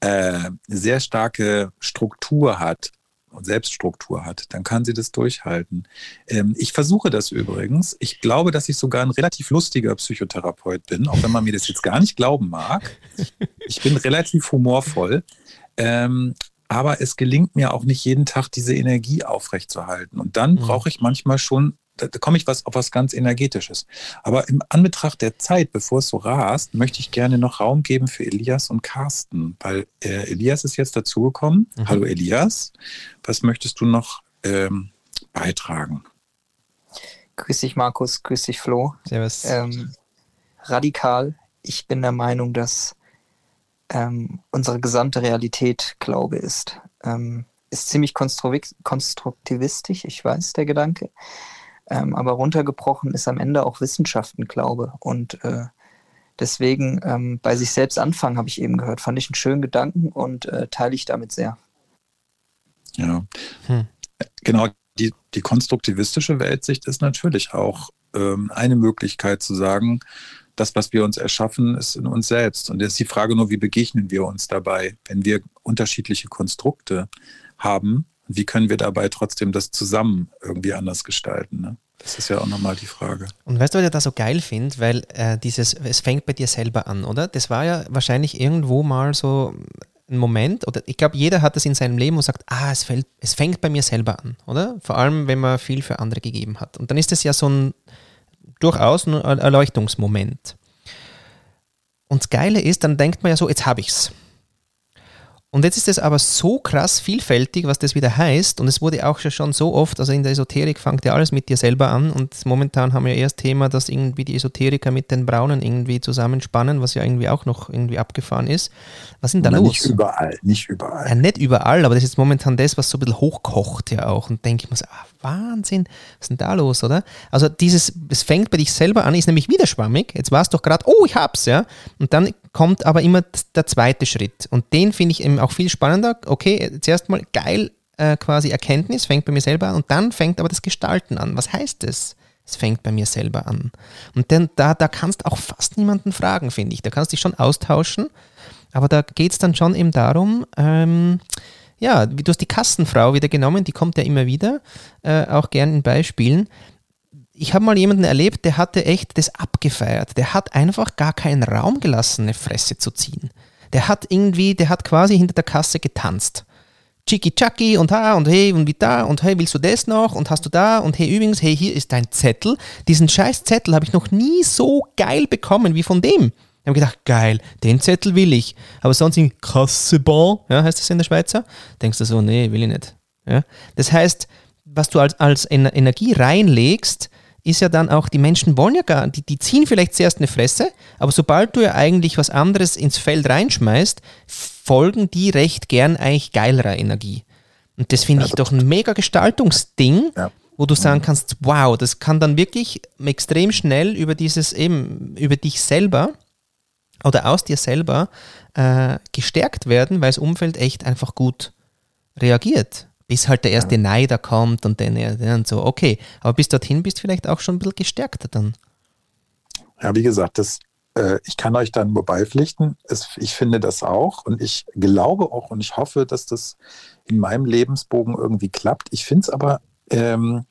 äh, sehr starke Struktur hat, und Selbststruktur hat, dann kann sie das durchhalten. Ähm, ich versuche das übrigens. Ich glaube, dass ich sogar ein relativ lustiger Psychotherapeut bin, auch wenn man mir das jetzt gar nicht glauben mag. Ich bin relativ humorvoll. Ähm, aber es gelingt mir auch nicht jeden Tag, diese Energie aufrechtzuerhalten. Und dann mhm. brauche ich manchmal schon da, da komme ich was auf was ganz Energetisches. Aber im Anbetracht der Zeit, bevor es so rast, möchte ich gerne noch Raum geben für Elias und Carsten, weil äh, Elias ist jetzt dazugekommen. Mhm. Hallo Elias, was möchtest du noch ähm, beitragen? Grüß dich Markus, grüß dich Flo. Servus. Ähm, radikal. Ich bin der Meinung, dass ähm, unsere gesamte Realität Glaube ist. Ähm, ist ziemlich konstruktivistisch, ich weiß, der Gedanke. Ähm, aber runtergebrochen ist am Ende auch Wissenschaft ein Glaube. Und äh, deswegen ähm, bei sich selbst anfangen, habe ich eben gehört, fand ich einen schönen Gedanken und äh, teile ich damit sehr. Ja, hm. genau. Die, die konstruktivistische Weltsicht ist natürlich auch ähm, eine Möglichkeit zu sagen, das, was wir uns erschaffen, ist in uns selbst. Und jetzt ist die Frage nur, wie begegnen wir uns dabei, wenn wir unterschiedliche Konstrukte haben, Wie können wir dabei trotzdem das zusammen irgendwie anders gestalten? Ne? Das ist ja auch nochmal die Frage. Und weißt du, was ich da so geil finde? Weil äh, dieses, es fängt bei dir selber an, oder? Das war ja wahrscheinlich irgendwo mal so ein Moment, oder ich glaube, jeder hat das in seinem Leben und sagt, ah, es, fällt, es fängt bei mir selber an, oder? Vor allem, wenn man viel für andere gegeben hat. Und dann ist das ja so ein durchaus ein Erleuchtungsmoment. Und das Geile ist, dann denkt man ja so, jetzt habe ich es. Und jetzt ist es aber so krass vielfältig, was das wieder heißt. Und es wurde auch schon so oft, also in der Esoterik fängt ja alles mit dir selber an. Und momentan haben wir ja erst Thema, dass irgendwie die Esoteriker mit den Braunen irgendwie zusammenspannen, was ja irgendwie auch noch irgendwie abgefahren ist. Was sind da Na, los? Nicht überall, nicht überall. Ja, nicht überall, aber das ist momentan das, was so ein bisschen hochkocht ja auch. Und denke ich mir so, ah, Wahnsinn, was ist denn da los, oder? Also dieses, es fängt bei dich selber an, ist nämlich wieder schwammig. Jetzt war es doch gerade, oh, ich hab's, ja. Und dann kommt aber immer der zweite Schritt. Und den finde ich eben auch viel spannender. Okay, zuerst mal geil, äh, quasi Erkenntnis, fängt bei mir selber an und dann fängt aber das Gestalten an. Was heißt das? Es fängt bei mir selber an. Und dann, da, da kannst auch fast niemanden fragen, finde ich. Da kannst du dich schon austauschen, aber da geht es dann schon eben darum, ähm, ja, du hast die Kassenfrau wieder genommen, die kommt ja immer wieder, äh, auch gern in Beispielen. Ich habe mal jemanden erlebt, der hatte echt das abgefeiert. Der hat einfach gar keinen Raum gelassen, eine Fresse zu ziehen. Der hat irgendwie, der hat quasi hinter der Kasse getanzt. Chiki Chaki und ha und hey und wie da und hey, willst du das noch und hast du da und hey, übrigens, hey, hier ist dein Zettel. Diesen scheiß Zettel habe ich noch nie so geil bekommen wie von dem. Ich habe gedacht, geil, den Zettel will ich. Aber sonst in Kassebon, ja, heißt das in der Schweizer, denkst du so, nee, will ich nicht. Ja? Das heißt, was du als, als Energie reinlegst, ist ja dann auch, die Menschen wollen ja gar, die, die ziehen vielleicht zuerst eine Fresse, aber sobald du ja eigentlich was anderes ins Feld reinschmeißt, folgen die recht gern eigentlich geilerer Energie. Und das finde ich doch ein mega Gestaltungsding, ja. wo du sagen kannst, wow, das kann dann wirklich extrem schnell über dieses eben, über dich selber oder aus dir selber äh, gestärkt werden, weil das Umfeld echt einfach gut reagiert. Bis halt der erste ja. Neider kommt und dann und so, okay. Aber bis dorthin bist du vielleicht auch schon ein bisschen gestärkter dann. Ja, wie gesagt, das, äh, ich kann euch dann nur beipflichten. Es, ich finde das auch und ich glaube auch und ich hoffe, dass das in meinem Lebensbogen irgendwie klappt. Ich finde es aber ähm,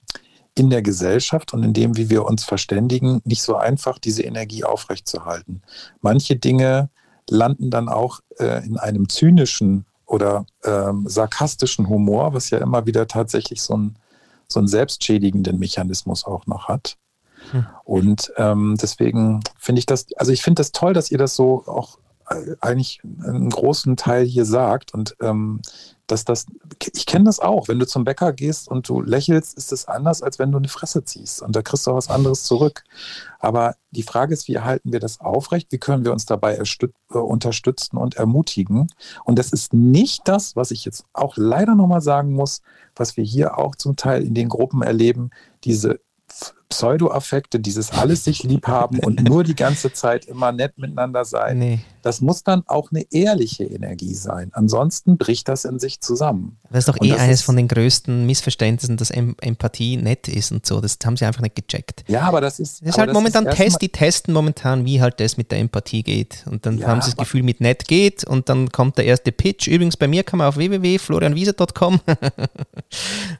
in der Gesellschaft und in dem, wie wir uns verständigen, nicht so einfach, diese Energie aufrechtzuerhalten. Manche Dinge landen dann auch äh, in einem zynischen oder ähm, sarkastischen Humor, was ja immer wieder tatsächlich so, ein, so einen selbstschädigenden Mechanismus auch noch hat. Hm. Und ähm, deswegen finde ich das, also ich finde das toll, dass ihr das so auch äh, eigentlich einen großen Teil hier sagt. Und ähm, dass das, ich kenne das auch, wenn du zum Bäcker gehst und du lächelst, ist es anders, als wenn du eine Fresse ziehst und da kriegst du auch was anderes zurück. Aber die Frage ist, wie halten wir das aufrecht? Wie können wir uns dabei äh, unterstützen und ermutigen? Und das ist nicht das, was ich jetzt auch leider nochmal sagen muss, was wir hier auch zum Teil in den Gruppen erleben, diese Pseudo-Affekte, dieses alles sich lieb haben und nur die ganze Zeit immer nett miteinander sein, nee. das muss dann auch eine ehrliche Energie sein. Ansonsten bricht das in sich zusammen. Das ist doch und eh eines von den größten Missverständnissen, dass Empathie nett ist und so. Das haben sie einfach nicht gecheckt. Ja, aber das ist. Das ist halt momentan ist Test, die testen momentan, wie halt das mit der Empathie geht. Und dann ja, haben sie das Gefühl, mit nett geht und dann kommt der erste Pitch. Übrigens, bei mir kann man auf www.florianwiese.com. okay.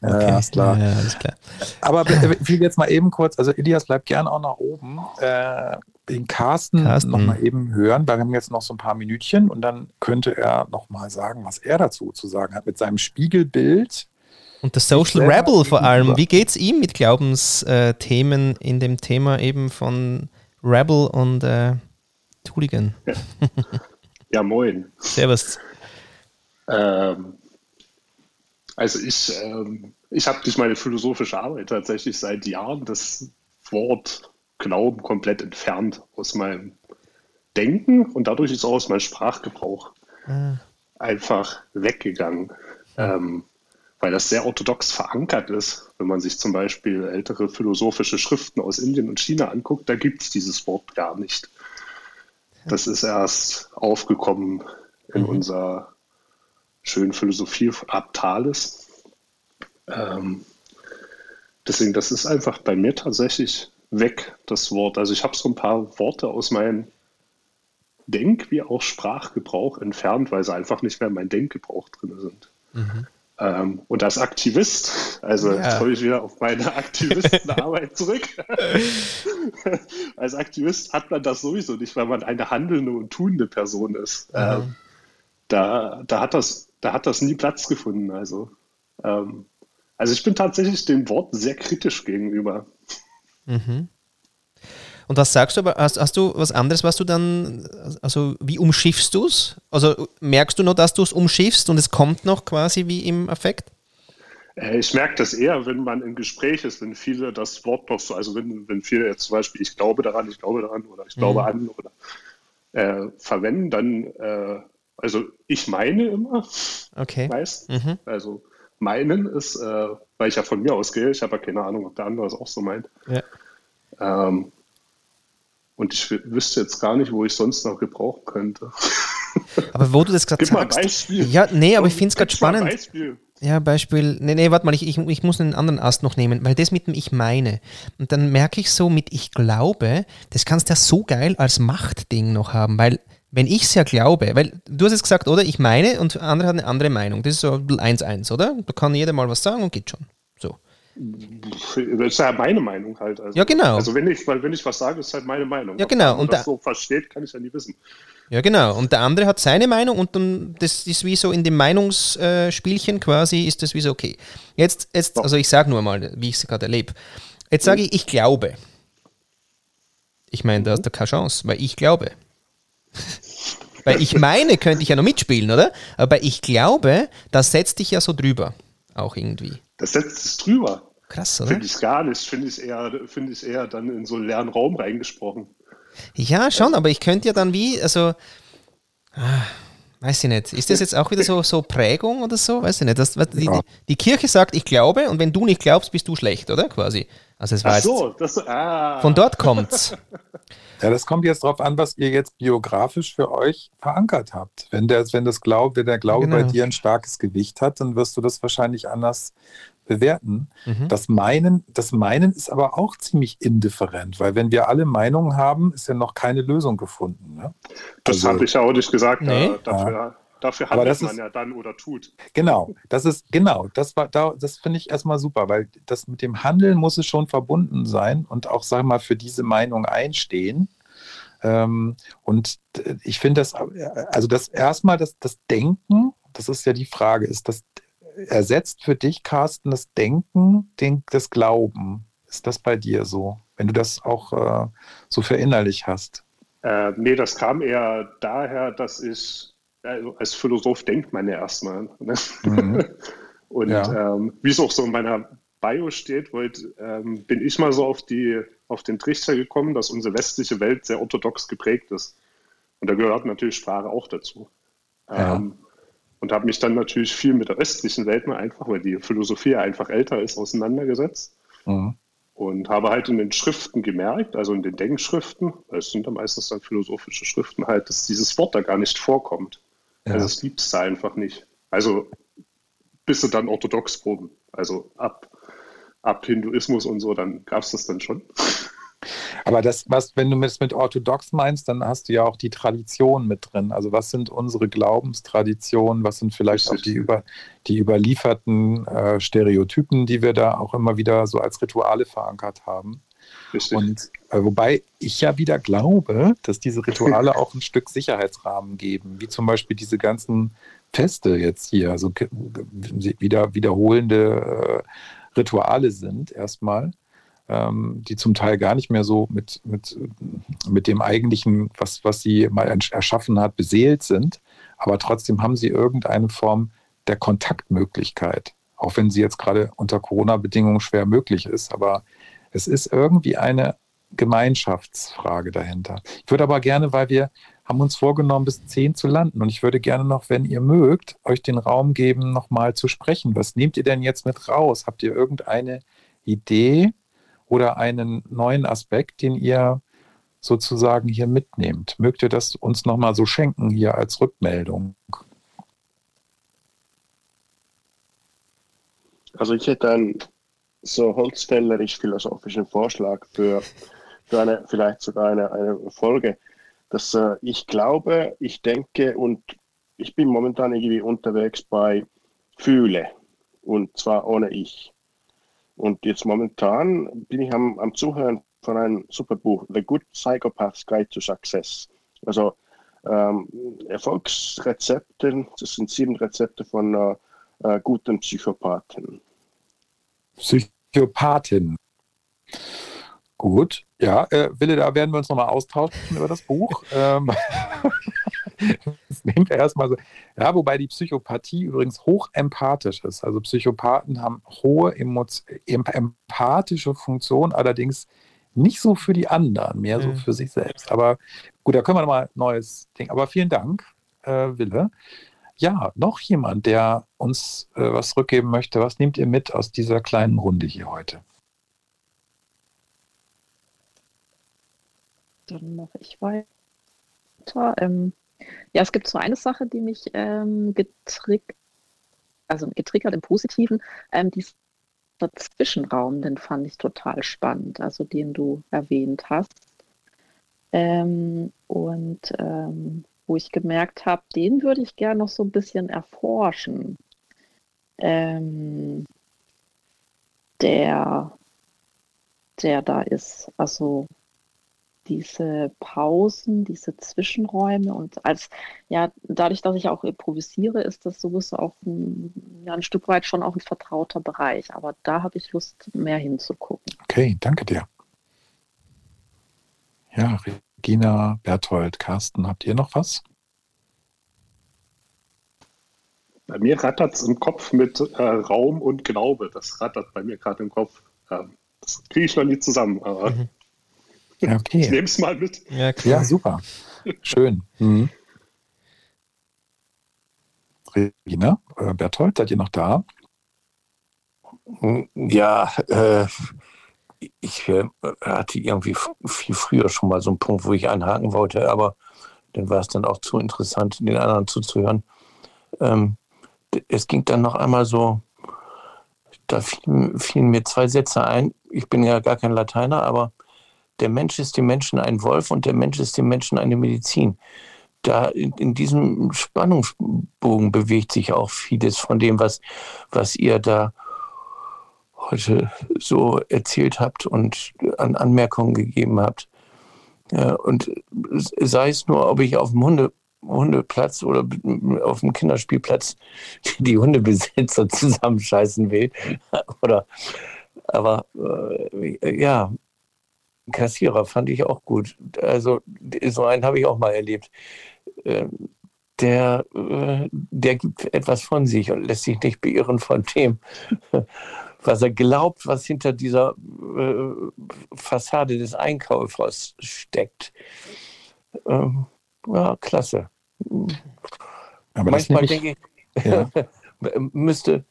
Ja, ist klar. Ja, alles klar. Aber ich will jetzt mal eben kurz, also Elias bleibt gern auch nach oben. Äh, den Carsten, Carsten. noch mal eben hören. Wir haben jetzt noch so ein paar Minütchen und dann könnte er noch mal sagen, was er dazu zu sagen hat mit seinem Spiegelbild. Und der Social Rebel vor allem. Wie geht es ihm mit Glaubensthemen in dem Thema eben von Rebel und äh, Hooligan? Ja. ja, moin. Servus. Ähm, also ich ähm, ich habe durch meine philosophische Arbeit tatsächlich seit Jahren das Wort Glauben komplett entfernt aus meinem Denken und dadurch ist auch aus meinem Sprachgebrauch mhm. einfach weggegangen. Ähm, weil das sehr orthodox verankert ist. Wenn man sich zum Beispiel ältere philosophische Schriften aus Indien und China anguckt, da gibt es dieses Wort gar nicht. Das ist erst aufgekommen in mhm. unserer schönen Philosophie ab Thales. Ähm, deswegen, das ist einfach bei mir tatsächlich weg, das Wort. Also ich habe so ein paar Worte aus meinem Denk- wie auch Sprachgebrauch entfernt, weil sie einfach nicht mehr in meinem Denkgebrauch drin sind. Mhm. Ähm, und als Aktivist, also ja. jetzt komme ich wieder auf meine Aktivistenarbeit zurück. als Aktivist hat man das sowieso nicht, weil man eine handelnde und tuende Person ist. Mhm. Ähm, da, da, hat das, da hat das nie Platz gefunden. Also, ähm, also ich bin tatsächlich dem Wort sehr kritisch gegenüber. Mhm. Und was sagst du aber, hast, hast du was anderes, was du dann, also wie umschiffst du es? Also merkst du noch, dass du es umschiffst und es kommt noch quasi wie im Affekt? Äh, ich merke das eher, wenn man im Gespräch ist, wenn viele das Wort noch so, also wenn, wenn viele jetzt zum Beispiel ich glaube daran, ich glaube daran oder ich glaube mhm. an oder äh, verwenden, dann, äh, also ich meine immer, okay. meist, mhm. also meinen ist, äh, weil ich ja von mir ausgehe, ich habe ja keine Ahnung, ob der andere es auch so meint. Ja. Ähm, und ich wüsste jetzt gar nicht, wo ich sonst noch gebrauchen könnte. Aber wo du das gerade sagst. Mal Beispiel. Ja, nee, aber ich finde es gerade spannend. Beispiel. Ja, Beispiel. Nee, nee, warte mal, ich, ich, ich muss einen anderen Ast noch nehmen, weil das mit dem Ich meine. Und dann merke ich so mit Ich glaube, das kannst du ja so geil als Machtding noch haben, weil wenn ich es ja glaube, weil du hast es gesagt, oder? Ich meine und andere hat eine andere Meinung. Das ist so 1-1, oder? Da kann jeder mal was sagen und geht schon. Das ist ja meine Meinung halt. Also, ja, genau. Also wenn ich, weil wenn ich was sage, ist halt meine Meinung. Ja, genau. Und das so versteht, kann ich ja nie wissen. Ja, genau. Und der andere hat seine Meinung und dann, das ist wie so in dem Meinungsspielchen quasi, ist das wie so, okay. Jetzt, jetzt also ich sage nur mal, wie ich es gerade erlebe. Jetzt sage ich, ich glaube. Ich meine, da hast du keine Chance, weil ich glaube. weil ich meine, könnte ich ja noch mitspielen, oder? Aber ich glaube, das setzt dich ja so drüber. Auch irgendwie. Das setzt es drüber. Krass, oder? Finde ich gar nicht. Finde ich eher, finde ich eher dann in so einen leeren Raum reingesprochen. Ja, schon, aber ich könnte ja dann wie, also, ah, weiß ich nicht. Ist das jetzt auch wieder so, so Prägung oder so? Weiß ich nicht. Das, die, ja. die, Kirche sagt, ich glaube, und wenn du nicht glaubst, bist du schlecht, oder? Quasi. Also es war Ach so, das, ah. Von dort kommt's. Ja, das kommt jetzt darauf an, was ihr jetzt biografisch für euch verankert habt. Wenn der, wenn das Glaube, wenn der Glaube genau. bei dir ein starkes Gewicht hat, dann wirst du das wahrscheinlich anders bewerten. Mhm. Das Meinen, das Meinen ist aber auch ziemlich indifferent, weil wenn wir alle Meinungen haben, ist ja noch keine Lösung gefunden. Ne? Das also, habe ich ja auch nicht gesagt. Nee. Dafür, ja. Dafür handelt man ist, ja dann oder tut. Genau, das ist genau, das war da, das finde ich erstmal super, weil das mit dem Handeln muss es schon verbunden sein und auch, sag mal, für diese Meinung einstehen. Ähm, und ich finde das, also das erstmal das, das Denken, das ist ja die Frage, ist das ersetzt für dich, Carsten, das Denken, den, das Glauben. Ist das bei dir so, wenn du das auch äh, so verinnerlich hast? Äh, nee, das kam eher daher, dass ich, also als Philosoph denkt man ja erstmal. Ne? Mhm. Und ja. ähm, wie es auch so in meiner Bio steht, wollt, ähm, bin ich mal so auf, die, auf den Trichter gekommen, dass unsere westliche Welt sehr orthodox geprägt ist. Und da gehört natürlich Sprache auch dazu. Ja. Ähm, und habe mich dann natürlich viel mit der östlichen Welt mal einfach, weil die Philosophie einfach älter ist, auseinandergesetzt. Mhm. Und habe halt in den Schriften gemerkt, also in den Denkschriften, es sind ja meistens dann philosophische Schriften halt, dass dieses Wort da gar nicht vorkommt. Ja. Also es gibt es da einfach nicht. Also bis sie dann orthodox wurden. Also ab, ab Hinduismus und so, dann gab es das dann schon. Aber das, was, wenn du es mit orthodox meinst, dann hast du ja auch die Tradition mit drin. Also was sind unsere Glaubenstraditionen, was sind vielleicht auch die, über, die überlieferten äh, Stereotypen, die wir da auch immer wieder so als Rituale verankert haben. Richtig. Und äh, wobei ich ja wieder glaube, dass diese Rituale auch ein Stück Sicherheitsrahmen geben, wie zum Beispiel diese ganzen Feste jetzt hier, also wieder wiederholende äh, Rituale sind erstmal ähm, die zum Teil gar nicht mehr so mit, mit, mit dem eigentlichen, was, was sie mal erschaffen hat, beseelt sind. Aber trotzdem haben sie irgendeine Form der Kontaktmöglichkeit, auch wenn sie jetzt gerade unter Corona-Bedingungen schwer möglich ist. Aber es ist irgendwie eine Gemeinschaftsfrage dahinter. Ich würde aber gerne, weil wir haben uns vorgenommen, bis zehn zu landen. Und ich würde gerne noch, wenn ihr mögt, euch den Raum geben, nochmal zu sprechen. Was nehmt ihr denn jetzt mit raus? Habt ihr irgendeine Idee, oder einen neuen Aspekt, den ihr sozusagen hier mitnehmt? Mögt ihr das uns nochmal so schenken hier als Rückmeldung? Also ich hätte einen so holzfällerisch-philosophischen Vorschlag für, für eine, vielleicht sogar eine, eine Folge, dass äh, ich glaube, ich denke und ich bin momentan irgendwie unterwegs bei Fühle. und zwar ohne Ich. Und jetzt momentan bin ich am, am Zuhören von einem super Buch, The Good Psychopath's Guide to Success. Also ähm, Erfolgsrezepte, das sind sieben Rezepte von äh, äh, guten Psychopathen. Psychopathin. Gut, ja, äh, Wille, da werden wir uns nochmal austauschen über das Buch. ähm, das nehmen wir erstmal so. Ja, wobei die Psychopathie übrigens hoch empathisch ist. Also Psychopathen haben hohe empathische Funktion, allerdings nicht so für die anderen, mehr so mhm. für sich selbst. Aber gut, da können wir nochmal ein neues Ding. Aber vielen Dank, äh, Wille. Ja, noch jemand, der uns äh, was zurückgeben möchte. Was nehmt ihr mit aus dieser kleinen Runde hier heute? Dann mache ich weiter. Ähm, ja, es gibt so eine Sache, die mich ähm, getriggert, also getriggert im Positiven, ähm, dieser Zwischenraum, den fand ich total spannend, also den du erwähnt hast. Ähm, und ähm, wo ich gemerkt habe, den würde ich gerne noch so ein bisschen erforschen. Ähm, der, der da ist. Also diese Pausen, diese Zwischenräume und als, ja, dadurch, dass ich auch improvisiere, ist das sowieso auch ein, ja, ein Stück weit schon auch ein vertrauter Bereich. Aber da habe ich Lust, mehr hinzugucken. Okay, danke dir. Ja, Regina, Berthold, Carsten, habt ihr noch was? Bei mir rattert es im Kopf mit äh, Raum und Glaube. Das rattert bei mir gerade im Kopf. Ähm, das kriege ich noch nie zusammen, aber mhm. okay. ich nehme es mal mit. Ja, ja super. Schön. Mhm. Regina, äh, Berthold, seid ihr noch da? Ja, äh, ich äh, hatte irgendwie viel früher schon mal so einen Punkt, wo ich einhaken wollte, aber dann war es dann auch zu interessant, den anderen zuzuhören. Ähm, es ging dann noch einmal so, da fielen, fielen mir zwei Sätze ein. Ich bin ja gar kein Lateiner, aber der Mensch ist dem Menschen ein Wolf und der Mensch ist dem Menschen eine Medizin. Da in, in diesem Spannungsbogen bewegt sich auch vieles von dem, was, was ihr da heute so erzählt habt und an Anmerkungen gegeben habt. Und sei es nur, ob ich auf dem Hunde, Hundeplatz oder auf dem Kinderspielplatz die Hundebesitzer zusammenscheißen will. oder, aber äh, ja, Kassierer fand ich auch gut. Also so einen habe ich auch mal erlebt. Ähm, der, äh, der gibt etwas von sich und lässt sich nicht beirren von dem, was er glaubt, was hinter dieser äh, Fassade des Einkaufers steckt. Ähm, ja, klasse. Aber Manchmal denke ich, ja. müsste,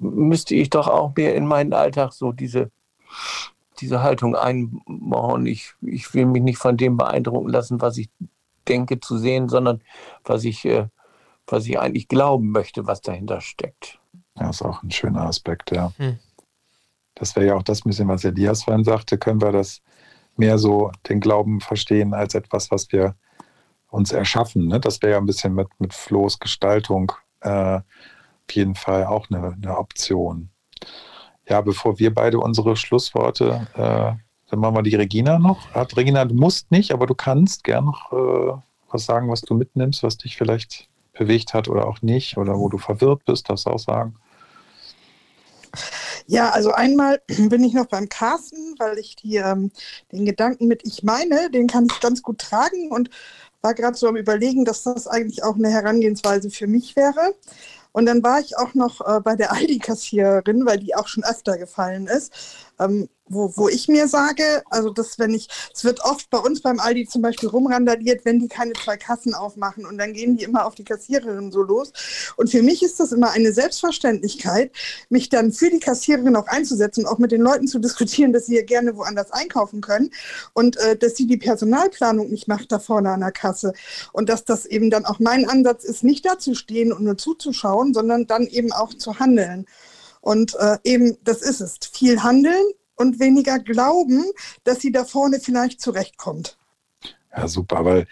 müsste ich doch auch mehr in meinen Alltag so diese, diese Haltung einbauen. Ich, ich will mich nicht von dem beeindrucken lassen, was ich denke zu sehen, sondern was ich, äh, was ich eigentlich glauben möchte, was dahinter steckt. Ja, ist auch ein schöner Aspekt, ja. Hm. Das wäre ja auch das bisschen, was Elias vorhin sagte, können wir das mehr so den Glauben verstehen als etwas, was wir uns erschaffen. Ne? Das wäre ja ein bisschen mit, mit Flo's Gestaltung äh, auf jeden Fall auch eine, eine, Option. Ja, bevor wir beide unsere Schlussworte, äh, dann machen wir die Regina noch. Hat Regina, du musst nicht, aber du kannst gern noch äh, was sagen, was du mitnimmst, was dich vielleicht bewegt hat oder auch nicht, oder wo du verwirrt bist, das auch sagen. Ja, also einmal bin ich noch beim Carsten, weil ich die, ähm, den Gedanken mit ich meine, den kann ich ganz gut tragen und war gerade so am Überlegen, dass das eigentlich auch eine Herangehensweise für mich wäre. Und dann war ich auch noch äh, bei der Aldi-Kassiererin, weil die auch schon öfter gefallen ist. Ähm, wo, wo ich mir sage, also das, wenn ich, es wird oft bei uns beim Aldi zum Beispiel rumrandaliert, wenn die keine zwei Kassen aufmachen und dann gehen die immer auf die Kassiererin so los. Und für mich ist das immer eine Selbstverständlichkeit, mich dann für die Kassiererin auch einzusetzen und auch mit den Leuten zu diskutieren, dass sie ja gerne woanders einkaufen können und äh, dass sie die Personalplanung nicht macht da vorne an der Kasse. Und dass das eben dann auch mein Ansatz ist, nicht da zu stehen und nur zuzuschauen, sondern dann eben auch zu handeln. Und äh, eben, das ist es. Viel handeln, und weniger glauben, dass sie da vorne vielleicht zurechtkommt. Ja, super, weil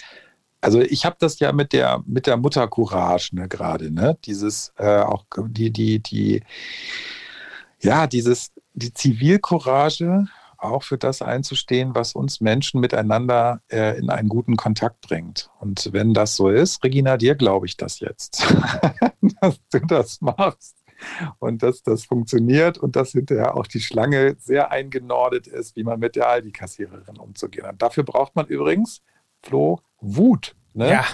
also ich habe das ja mit der mit der Muttercourage ne, gerade, ne? Dieses äh, auch die die die ja dieses die Zivilcourage auch für das einzustehen, was uns Menschen miteinander äh, in einen guten Kontakt bringt. Und wenn das so ist, Regina, dir glaube ich das jetzt, dass du das machst und dass das funktioniert und dass hinterher auch die Schlange sehr eingenordet ist, wie man mit der Aldi-Kassiererin umzugehen hat. Dafür braucht man übrigens, Flo, Wut. Ne? Ja.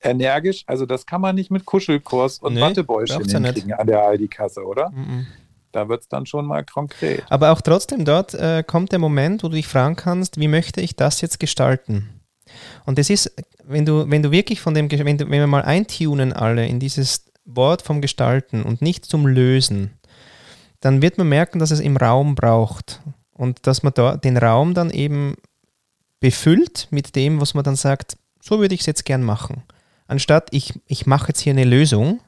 Energisch, also das kann man nicht mit Kuschelkurs und nee, Wattebäuschen hinkriegen an der Aldi-Kasse, oder? Mhm. Da wird es dann schon mal konkret. Aber auch trotzdem dort äh, kommt der Moment, wo du dich fragen kannst, wie möchte ich das jetzt gestalten? Und das ist, wenn du, wenn du wirklich von dem, wenn, du, wenn wir mal eintunen alle in dieses Wort vom Gestalten und nicht zum Lösen, dann wird man merken, dass es im Raum braucht und dass man da den Raum dann eben befüllt mit dem, was man dann sagt, so würde ich es jetzt gern machen. Anstatt ich, ich mache jetzt hier eine Lösung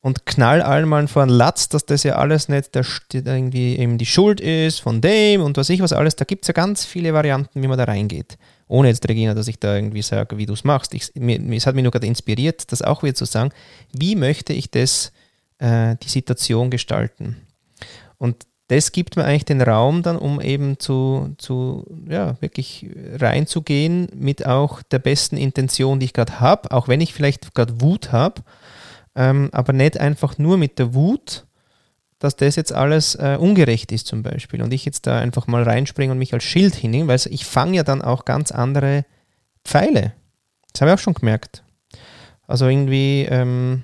und knall allen mal vor einen Latz, dass das ja alles nicht der, irgendwie eben die Schuld ist von dem und was ich was alles. Da gibt es ja ganz viele Varianten, wie man da reingeht. Ohne jetzt, Regina, dass ich da irgendwie sage, wie du es machst. Ich, mir, es hat mich nur gerade inspiriert, das auch wieder zu sagen, wie möchte ich das, äh, die Situation gestalten. Und das gibt mir eigentlich den Raum dann, um eben zu, zu ja, wirklich reinzugehen mit auch der besten Intention, die ich gerade habe, auch wenn ich vielleicht gerade Wut habe ähm, aber nicht einfach nur mit der Wut, dass das jetzt alles äh, ungerecht ist zum Beispiel und ich jetzt da einfach mal reinspringe und mich als Schild hinnehme, weil ich fange ja dann auch ganz andere Pfeile. Das habe ich auch schon gemerkt. Also irgendwie, ähm,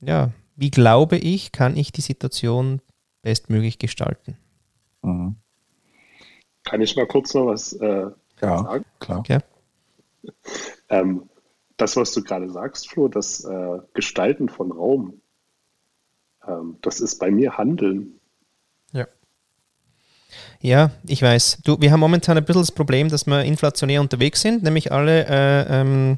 ja, wie glaube ich, kann ich die Situation bestmöglich gestalten? Mhm. Kann ich mal kurz noch was äh, ja, sagen? Klar. Ja. ähm, das, was du gerade sagst, Flo, das äh, Gestalten von Raum, das ist bei mir Handeln. Ja. Ja, ich weiß. Du, wir haben momentan ein bisschen das Problem, dass wir inflationär unterwegs sind, nämlich alle, äh, ähm,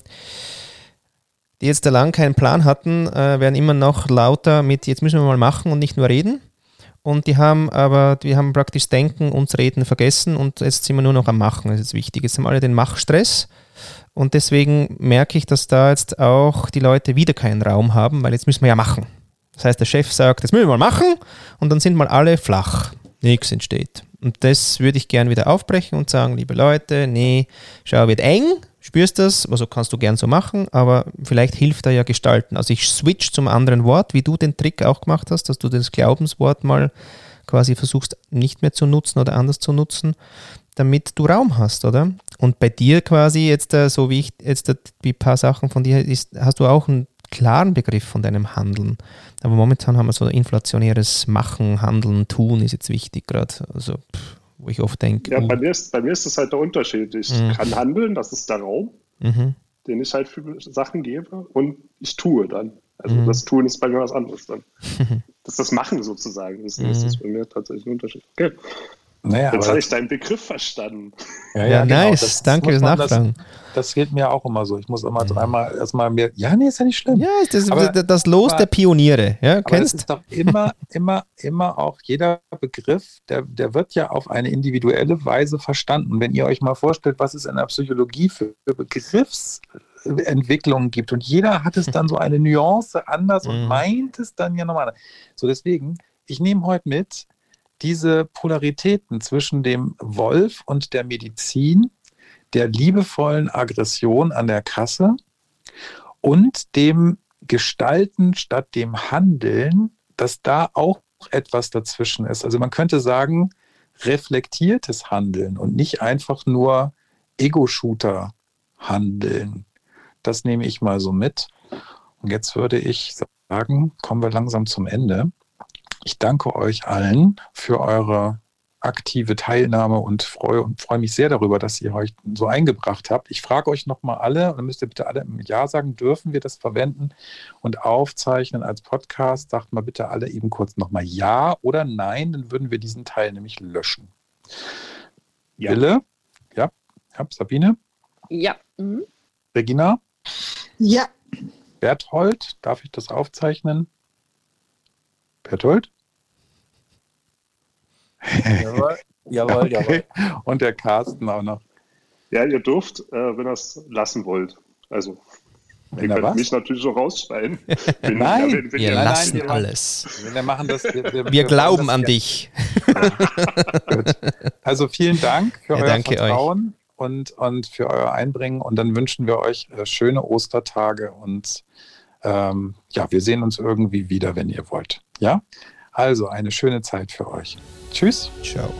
die jetzt da lang keinen Plan hatten, äh, werden immer noch lauter mit, jetzt müssen wir mal machen und nicht nur reden. Und die haben aber, wir haben praktisch Denken und Reden vergessen und jetzt sind wir nur noch am Machen, das ist wichtig. Jetzt haben alle den Machstress und deswegen merke ich, dass da jetzt auch die Leute wieder keinen Raum haben, weil jetzt müssen wir ja machen. Das heißt, der Chef sagt, jetzt müssen wir mal machen und dann sind mal alle flach. Nichts entsteht. Und das würde ich gern wieder aufbrechen und sagen, liebe Leute, nee, schau, wird eng, spürst das, also kannst du gern so machen, aber vielleicht hilft da ja gestalten. Also ich switch zum anderen Wort, wie du den Trick auch gemacht hast, dass du das Glaubenswort mal quasi versuchst nicht mehr zu nutzen oder anders zu nutzen, damit du Raum hast, oder? Und bei dir quasi jetzt, äh, so wie ich jetzt die paar Sachen von dir, hast du auch einen klaren Begriff von deinem Handeln. Aber momentan haben wir so inflationäres Machen, Handeln, Tun ist jetzt wichtig gerade. Also, wo ich oft denke. Ja, bei mir, ist, bei mir ist das halt der Unterschied. Ich mhm. kann handeln, das ist der Raum, mhm. den ich halt für Sachen gebe und ich tue dann. Also mhm. das Tun ist bei mir was anderes dann. Das ist das Machen sozusagen. Das, das ist mhm. bei mir tatsächlich ein Unterschied. Okay. Naja, Jetzt habe ich deinen Begriff verstanden. Ja, ja, ja genau. nice. Das, Danke fürs Nachfragen. Das, das geht mir auch immer so. Ich muss immer dreimal erstmal mehr. Ja, nee, ist ja nicht schlimm. Ja, das ist aber, das Los aber, der Pioniere. Ja, kennst? Das ist doch immer, immer, immer auch jeder Begriff, der, der wird ja auf eine individuelle Weise verstanden. Wenn ihr euch mal vorstellt, was es in der Psychologie für Begriffsentwicklungen gibt und jeder hat es dann so eine Nuance anders und mhm. meint es dann ja nochmal. So, deswegen, ich nehme heute mit, diese Polaritäten zwischen dem Wolf und der Medizin, der liebevollen Aggression an der Kasse und dem Gestalten statt dem Handeln, dass da auch etwas dazwischen ist. Also man könnte sagen, reflektiertes Handeln und nicht einfach nur Ego-Shooter handeln. Das nehme ich mal so mit. Und jetzt würde ich sagen, kommen wir langsam zum Ende. Ich danke euch allen für eure aktive Teilnahme und freue, und freue mich sehr darüber, dass ihr euch so eingebracht habt. Ich frage euch nochmal alle, und dann müsst ihr bitte alle im Ja sagen, dürfen wir das verwenden und aufzeichnen als Podcast? Sagt mal bitte alle eben kurz nochmal Ja oder Nein, dann würden wir diesen Teil nämlich löschen. Ja. Wille? Ja. ja. Sabine? Ja. Mhm. Regina? Ja. Berthold, darf ich das aufzeichnen? Berthold? Jawohl, jawohl, okay. jawohl. Und der Carsten auch noch. Ja, ihr dürft, äh, wenn ihr es lassen wollt. Also wenn ihr könnt was? mich natürlich so rausschreien. Wenn, nein, ja, wenn, wenn wir lassen nein, alles. Wir, machen das, wir, wir, wir glauben das, an dich. also vielen Dank für ja, euer Vertrauen und, und für euer Einbringen. Und dann wünschen wir euch äh, schöne Ostertage und ähm, ja, wir sehen uns irgendwie wieder, wenn ihr wollt. Ja? Also eine schöne Zeit für euch. Tschüss. Ciao.